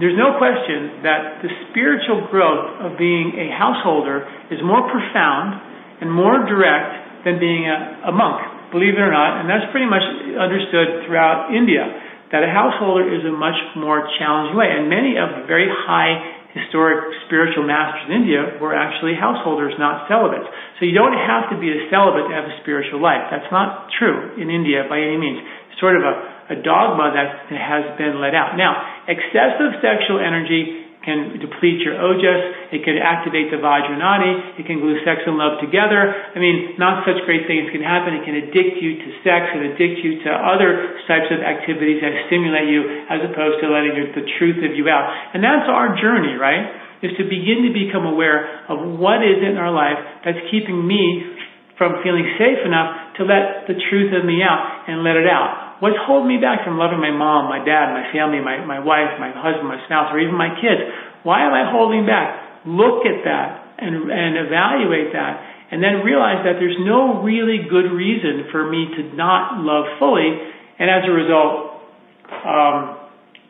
There's no question that the spiritual growth of being a householder is more profound and more direct than being a monk, believe it or not. And that's pretty much understood throughout India, that a householder is a much more challenging way. And many of the very high historic spiritual masters in India were actually householders, not celibates. So you don't have to be a celibate to have a spiritual life. That's not true in India by any means. It's sort of a, a dogma that has been let out. Now, excessive sexual energy can deplete your ojas, it can activate the vajranadi, it can glue sex and love together. I mean, not such great things can happen. It can addict you to sex and addict you to other types of activities that stimulate you as opposed to letting the truth of you out. And that's our journey, right? Is to begin to become aware of what is in our life that's keeping me from feeling safe enough to let the truth of me out and let it out. What's holding me back from loving my mom, my dad, my family, my, my wife, my husband, my spouse, or even my kids? Why am I holding back? Look at that and, and evaluate that and then realize that there's no really good reason for me to not love fully. And as a result, um,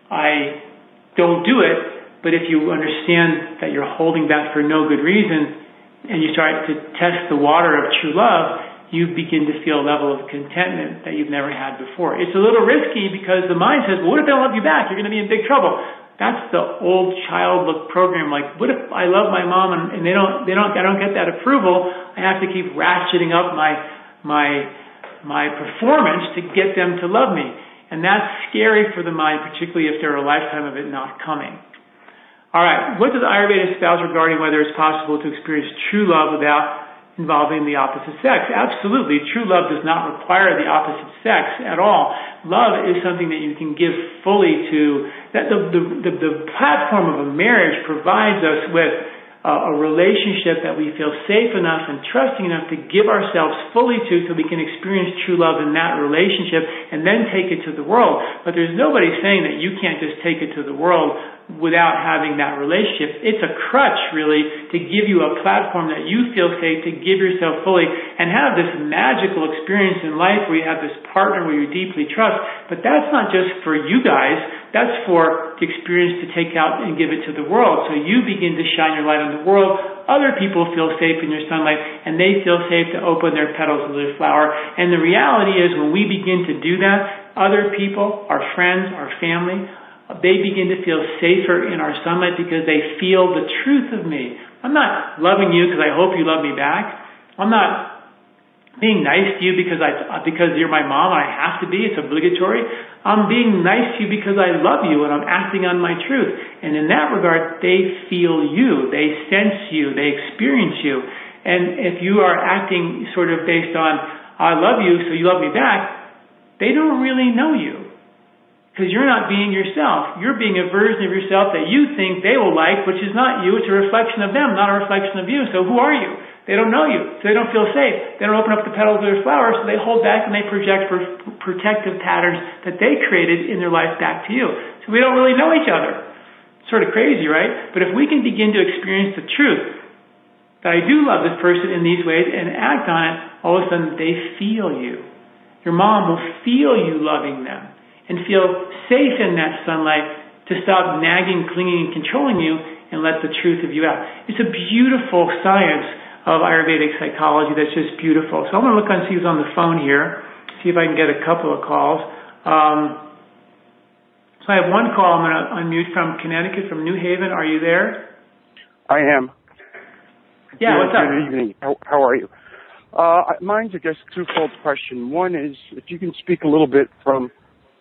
I don't do it. But if you understand that you're holding back for no good reason and you start to test the water of true love, you begin to feel a level of contentment that you've never had before. It's a little risky because the mind says, well, what if they don't love you back? You're going to be in big trouble. That's the old child look program. Like, what if I love my mom and, and they don't, they don't, I don't get that approval? I have to keep ratcheting up my, my, my performance to get them to love me. And that's scary for the mind, particularly if there are a lifetime of it not coming. All right, what does Ayurveda espouse regarding whether it's possible to experience true love without involving the opposite sex. Absolutely. True love does not require the opposite sex at all. Love is something that you can give fully to, that the, the, the, the platform of a marriage provides us with a relationship that we feel safe enough and trusting enough to give ourselves fully to so we can experience true love in that relationship and then take it to the world. But there's nobody saying that you can't just take it to the world without having that relationship. It's a crutch, really, to give you a platform that you feel safe to give yourself fully and have this magical experience in life where you have this partner where you deeply trust. But that's not just for you guys. That's for the experience to take out and give it to the world. So you begin to shine your light on the world. Other people feel safe in your sunlight and they feel safe to open their petals of their flower. And the reality is when we begin to do that, other people, our friends, our family, they begin to feel safer in our sunlight because they feel the truth of me. I'm not loving you because I hope you love me back. I'm not being nice to you because I because you're my mom and I have to be. It's obligatory. I'm being nice to you because I love you and I'm acting on my truth. And in that regard, they feel you, they sense you, they experience you. And if you are acting sort of based on I love you, so you love me back, they don't really know you. Because you're not being yourself. You're being a version of yourself that you think they will like, which is not you. It's a reflection of them, not a reflection of you. So who are you? They don't know you, so they don't feel safe. They don't open up the petals of their flowers, so they hold back and they project protective patterns that they created in their life back to you. So we don't really know each other. Sort of crazy, right? But if we can begin to experience the truth that I do love this person in these ways and act on it, all of a sudden they feel you. Your mom will feel you loving them and feel safe in that sunlight to stop nagging, clinging, and controlling you and let the truth of you out. It's a beautiful science of Ayurvedic psychology that's just beautiful. So I'm going to look and see who's on the phone here, see if I can get a couple of calls. Um, so I have one call I'm going to unmute from Connecticut, from New Haven. Are you there? I am. Yeah, what's up? Good evening. How, how are you? Uh, mine's, I guess, twofold question. One is if you can speak a little bit from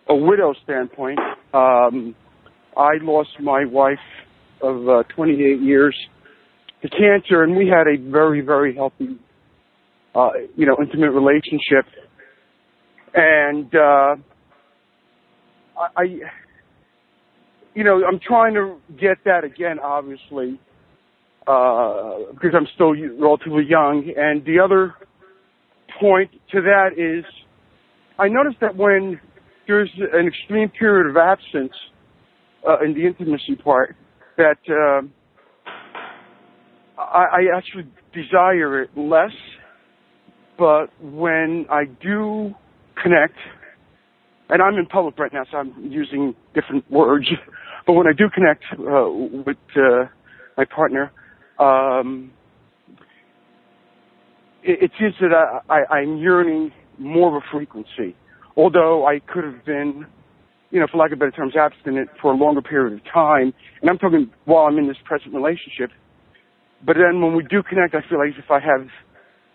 a widow standpoint. Um, I lost my wife of uh, 28 years to cancer, and we had a very, very healthy, uh, you know, intimate relationship. And uh, I, you know, I'm trying to get that again, obviously, uh, because I'm still relatively young. And the other point to that is, I noticed that when there's an extreme period of absence uh, in the intimacy part, that uh, I, I actually desire it less, but when I do connect, and I'm in public right now, so I'm using different words, <laughs> but when I do connect uh, with uh, my partner, um, it, it seems that I, I, I'm yearning more of a frequency. Although I could have been, you know, for lack of better terms, abstinent for a longer period of time, and I'm talking while I'm in this present relationship, but then when we do connect, I feel like if I have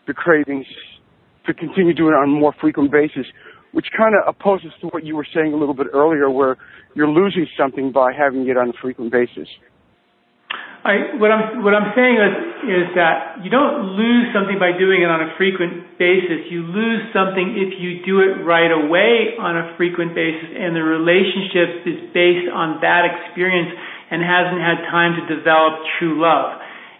the cravings to continue doing it on a more frequent basis, which kind of opposes to what you were saying a little bit earlier, where you're losing something by having it on a frequent basis. I, what I'm what I'm saying is is that you don't lose something by doing it on a frequent basis. You lose something if you do it right away on a frequent basis, and the relationship is based on that experience and hasn't had time to develop true love.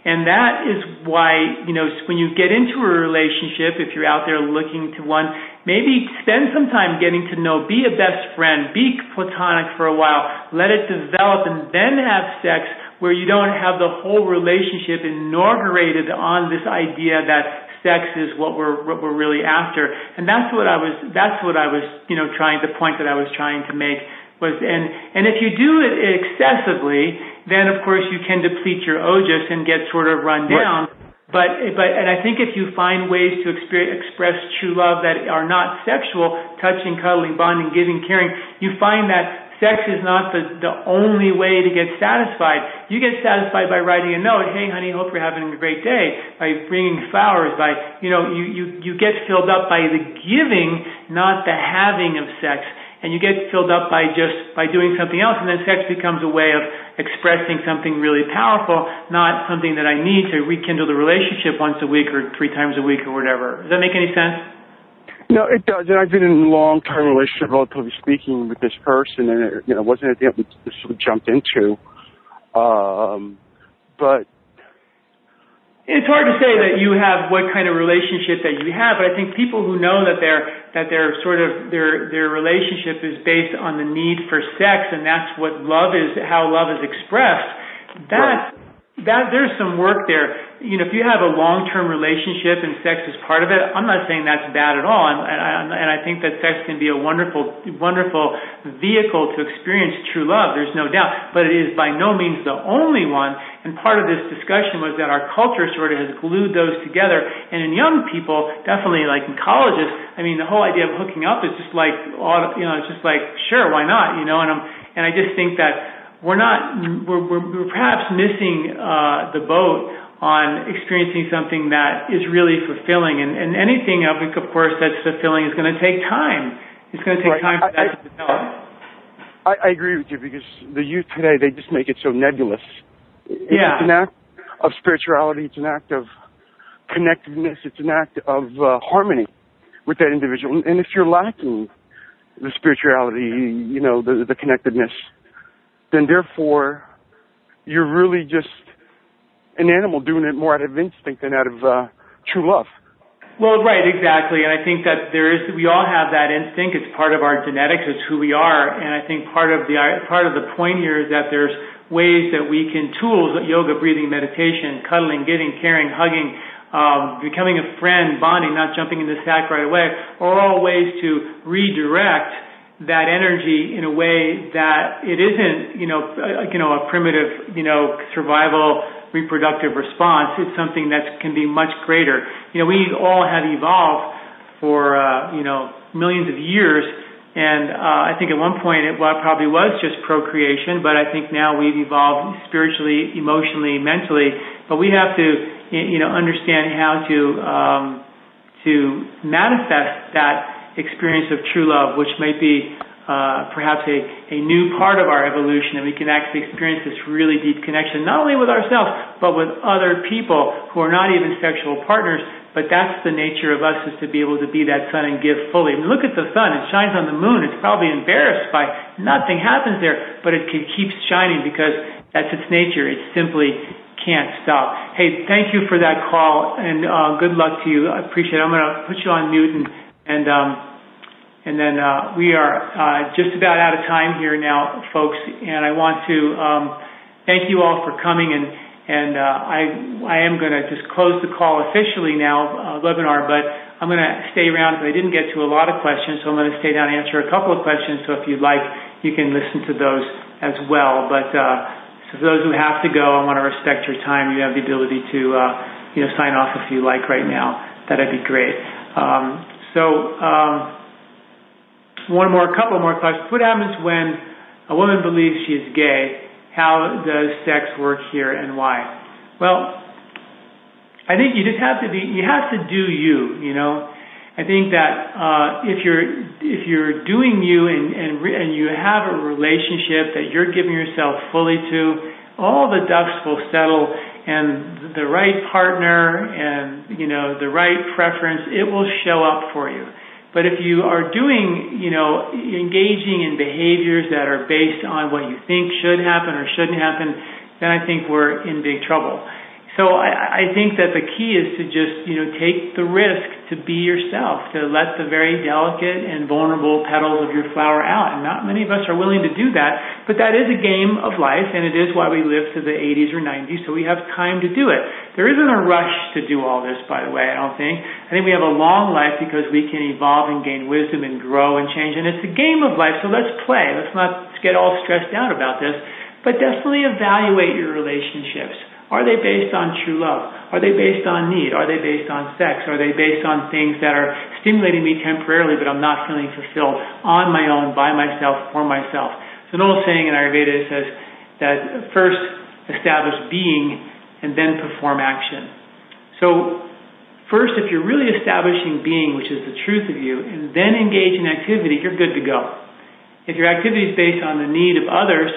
And that is why, you know, when you get into a relationship, if you're out there looking to one, maybe spend some time getting to know, be a best friend, be platonic for a while, let it develop, and then have sex where you don't have the whole relationship inaugurated on this idea that sex is what we're what we're really after. And that's what I was that's what I was, you know, trying the point that I was trying to make was and and if you do it excessively, then of course you can deplete your ojas and get sort of run down. Right. But but and I think if you find ways to express true love that are not sexual, touching, cuddling, bonding, giving, caring, you find that sex is not the the only way to get satisfied. You get satisfied by writing a note, "Hey honey, hope you're having a great day." By bringing flowers, by you know you you you get filled up by the giving, not the having of sex and you get filled up by just by doing something else and then sex becomes a way of expressing something really powerful not something that i need to rekindle the relationship once a week or three times a week or whatever does that make any sense no it does and i've been in a long term relationship relatively speaking with this person and it you know wasn't anything that we sort of jumped into um but it's hard to say that you have what kind of relationship that you have, but I think people who know that their that their sort of their their relationship is based on the need for sex, and that's what love is, how love is expressed. That right. that there's some work there you know, if you have a long-term relationship and sex is part of it, I'm not saying that's bad at all. And, and, and I think that sex can be a wonderful, wonderful vehicle to experience true love. There's no doubt. But it is by no means the only one. And part of this discussion was that our culture sort of has glued those together. And in young people, definitely like in colleges, I mean, the whole idea of hooking up is just like, you know, it's just like, sure, why not? You know, and I'm, and I just think that we're not, we're, we're, we're perhaps missing uh, the boat on experiencing something that is really fulfilling. And, and anything, of, of course, that's fulfilling is going to take time. It's going to take right. time for I, that I, to develop. I, I agree with you because the youth today, they just make it so nebulous. Yeah. It's an act of spirituality. It's an act of connectedness. It's an act of uh, harmony with that individual. And if you're lacking the spirituality, you know, the, the connectedness, then therefore you're really just an animal doing it more out of instinct than out of uh, true love. Well, right, exactly. And I think that there is, we all have that instinct. It's part of our genetics. It's who we are. And I think part of the, part of the point here is that there's ways that we can, tools, yoga, breathing, meditation, cuddling, giving, caring, hugging, um, becoming a friend, bonding, not jumping in the sack right away, are all ways to redirect that energy in a way that it isn't, you know, you know, a primitive, you know, survival reproductive response. It's something that can be much greater. You know, we all have evolved for, uh, you know, millions of years. And uh, I think at one point it well, probably was just procreation, but I think now we've evolved spiritually, emotionally, mentally. But we have to, you know, understand how to um, to manifest that experience of true love, which might be uh, perhaps a, a new part of our evolution, and we can actually experience this really deep connection, not only with ourselves, but with other people who are not even sexual partners. But that's the nature of us is to be able to be that sun and give fully. I mean, look at the sun; it shines on the moon. It's probably embarrassed by nothing happens there, but it can keeps shining because that's its nature. It simply can't stop. Hey, thank you for that call, and uh, good luck to you. I appreciate it. I'm going to put you on mute and. and um, we are uh, just about out of time here now, folks. And I want to um, thank you all for coming. And and uh, I I am going to just close the call officially now, uh, webinar. But I'm going to stay around because I didn't get to a lot of questions, so I'm going to stay down and answer a couple of questions. So if you'd like, you can listen to those as well. But uh, so for those who have to go, I want to respect your time. You have the ability to uh, you know sign off if you like right now. That'd be great. One more, a couple more questions. What happens when a woman believes she is gay? How does sex work here and why? Well, I think you just have to be, you have to do you, you know. I think that uh, if you're if you're doing you and and, re- and you have a relationship that you're giving yourself fully to, all the ducks will settle, and the right partner and you know the right preference, it will show up for you. But if you are doing, you know, engaging in behaviors that are based on what you think should happen or shouldn't happen, then I think we're in big trouble. So I, I think that the key is to just, you know, take the risk to be yourself, to let the very delicate and vulnerable petals of your flower out. And not many of us are willing to do that, but that is a game of life, and it is why we live to the 80s or 90s, so we have time to do it. There isn't a rush to do all this, by the way, I don't think. I think we have a long life because we can evolve and gain wisdom and grow and change, and it's a game of life, so let's play. Let's not get all stressed out about this, but definitely evaluate your relationships are they based on true love? Are they based on need? Are they based on sex? Are they based on things that are stimulating me temporarily, but I'm not feeling fulfilled on my own, by myself, for myself? So an old saying in Ayurveda says that first establish being and then perform action. So first, if you're really establishing being, which is the truth of you, and then engage in activity, you're good to go. If your activity is based on the need of others,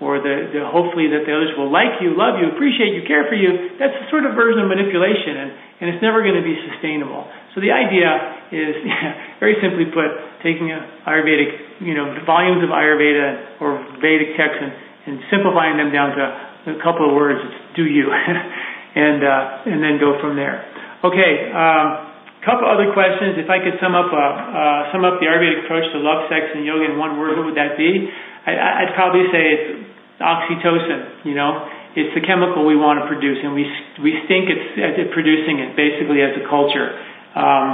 or the, the hopefully that the others will like you, love you, appreciate you, care for you, that's a sort of version of manipulation, and, and it's never going to be sustainable. So the idea is, <laughs> very simply put, taking a Ayurvedic, you know, volumes of Ayurveda or Vedic texts and, and simplifying them down to a couple of words. It's do you, <laughs> and uh, and then go from there. Okay. Um, couple other questions. If I could sum up uh, uh, sum up the Ayurvedic approach to love, sex, and yoga in one word, what would that be? I, I'd probably say it's oxytocin, you know. It's the chemical we want to produce, and we we think it's at producing it basically as a culture. Um,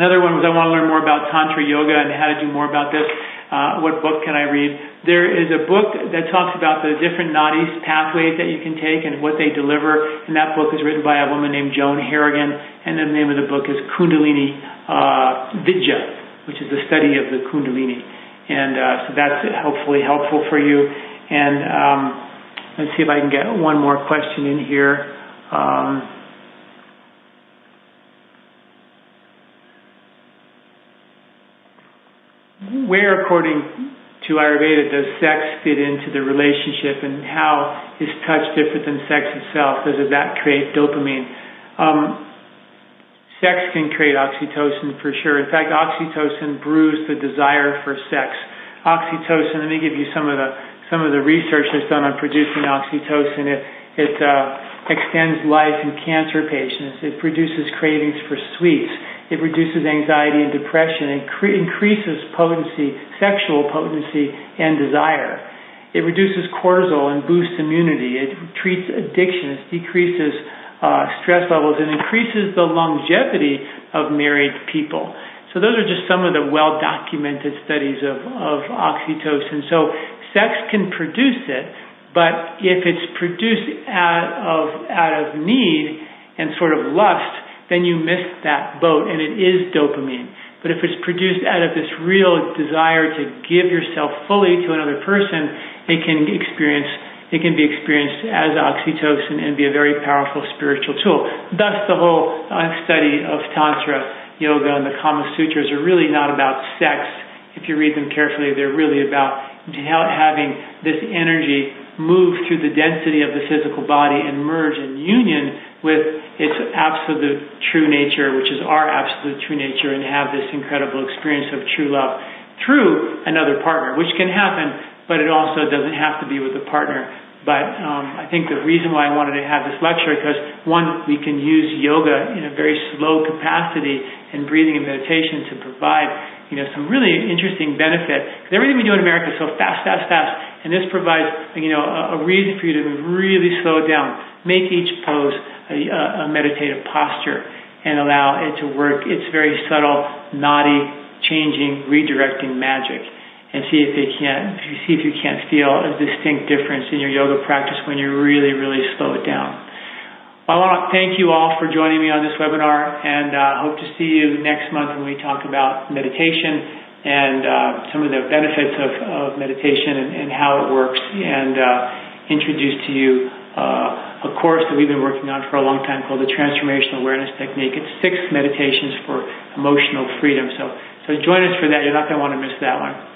another one was I want to learn more about Tantra Yoga and how to do more about this. Uh, what book can I read? There is a book that talks about the different nadis pathways that you can take and what they deliver, and that book is written by a woman named Joan Harrigan, and the name of the book is Kundalini uh, Vidya, which is the study of the Kundalini. And uh, so that's hopefully helpful for you. And um, let's see if I can get one more question in here. Um, where, according to Ayurveda, does sex fit into the relationship, and how is touch different than sex itself? Does that create dopamine? Um, sex can create oxytocin for sure. In fact, oxytocin brews the desire for sex. Oxytocin, let me give you some of the some of the research that's done on producing oxytocin. It It uh, extends life in cancer patients. It produces cravings for sweets. It reduces anxiety and depression. It cre- increases potency, sexual potency, and desire. It reduces cortisol and boosts immunity. It treats addiction. It decreases uh, stress levels and increases the longevity of married people. So those are just some of the well documented studies of, of oxytocin. So sex can produce it, but if it's produced out of, out of need and sort of lust, then you miss that boat and it is dopamine. But if it's produced out of this real desire to give yourself fully to another person, it can experience it can be experienced as oxytocin and be a very powerful spiritual tool. Thus, the whole uh, study of Tantra, yoga, and the Kama Sutras are really not about sex. If you read them carefully, they're really about having this energy move through the density of the physical body and merge in union with its absolute true nature, which is our absolute true nature, and have this incredible experience of true love through another partner, which can happen but it also doesn't have to be with a partner. But um, I think the reason why I wanted to have this lecture because one, we can use yoga in a very slow capacity and breathing and meditation to provide you know some really interesting benefit. Because everything we do in America is so fast, fast, fast, and this provides you know a, a reason for you to really slow down. Make each pose a, a meditative posture and allow it to work. It's very subtle, nadi, changing, redirecting magic and see if they can't see if you can't feel a distinct difference in your yoga practice when you really really slow it down. I want to thank you all for joining me on this webinar, and uh, hope to see you next month when we talk about meditation and uh, some of the benefits of, of meditation and, and, how it works, and uh, introduce to you uh, a course that we've been working on for a long time called the Transformational Awareness Technique. It's six meditations for emotional freedom. So, so join us for that. You're not going to want to miss that one.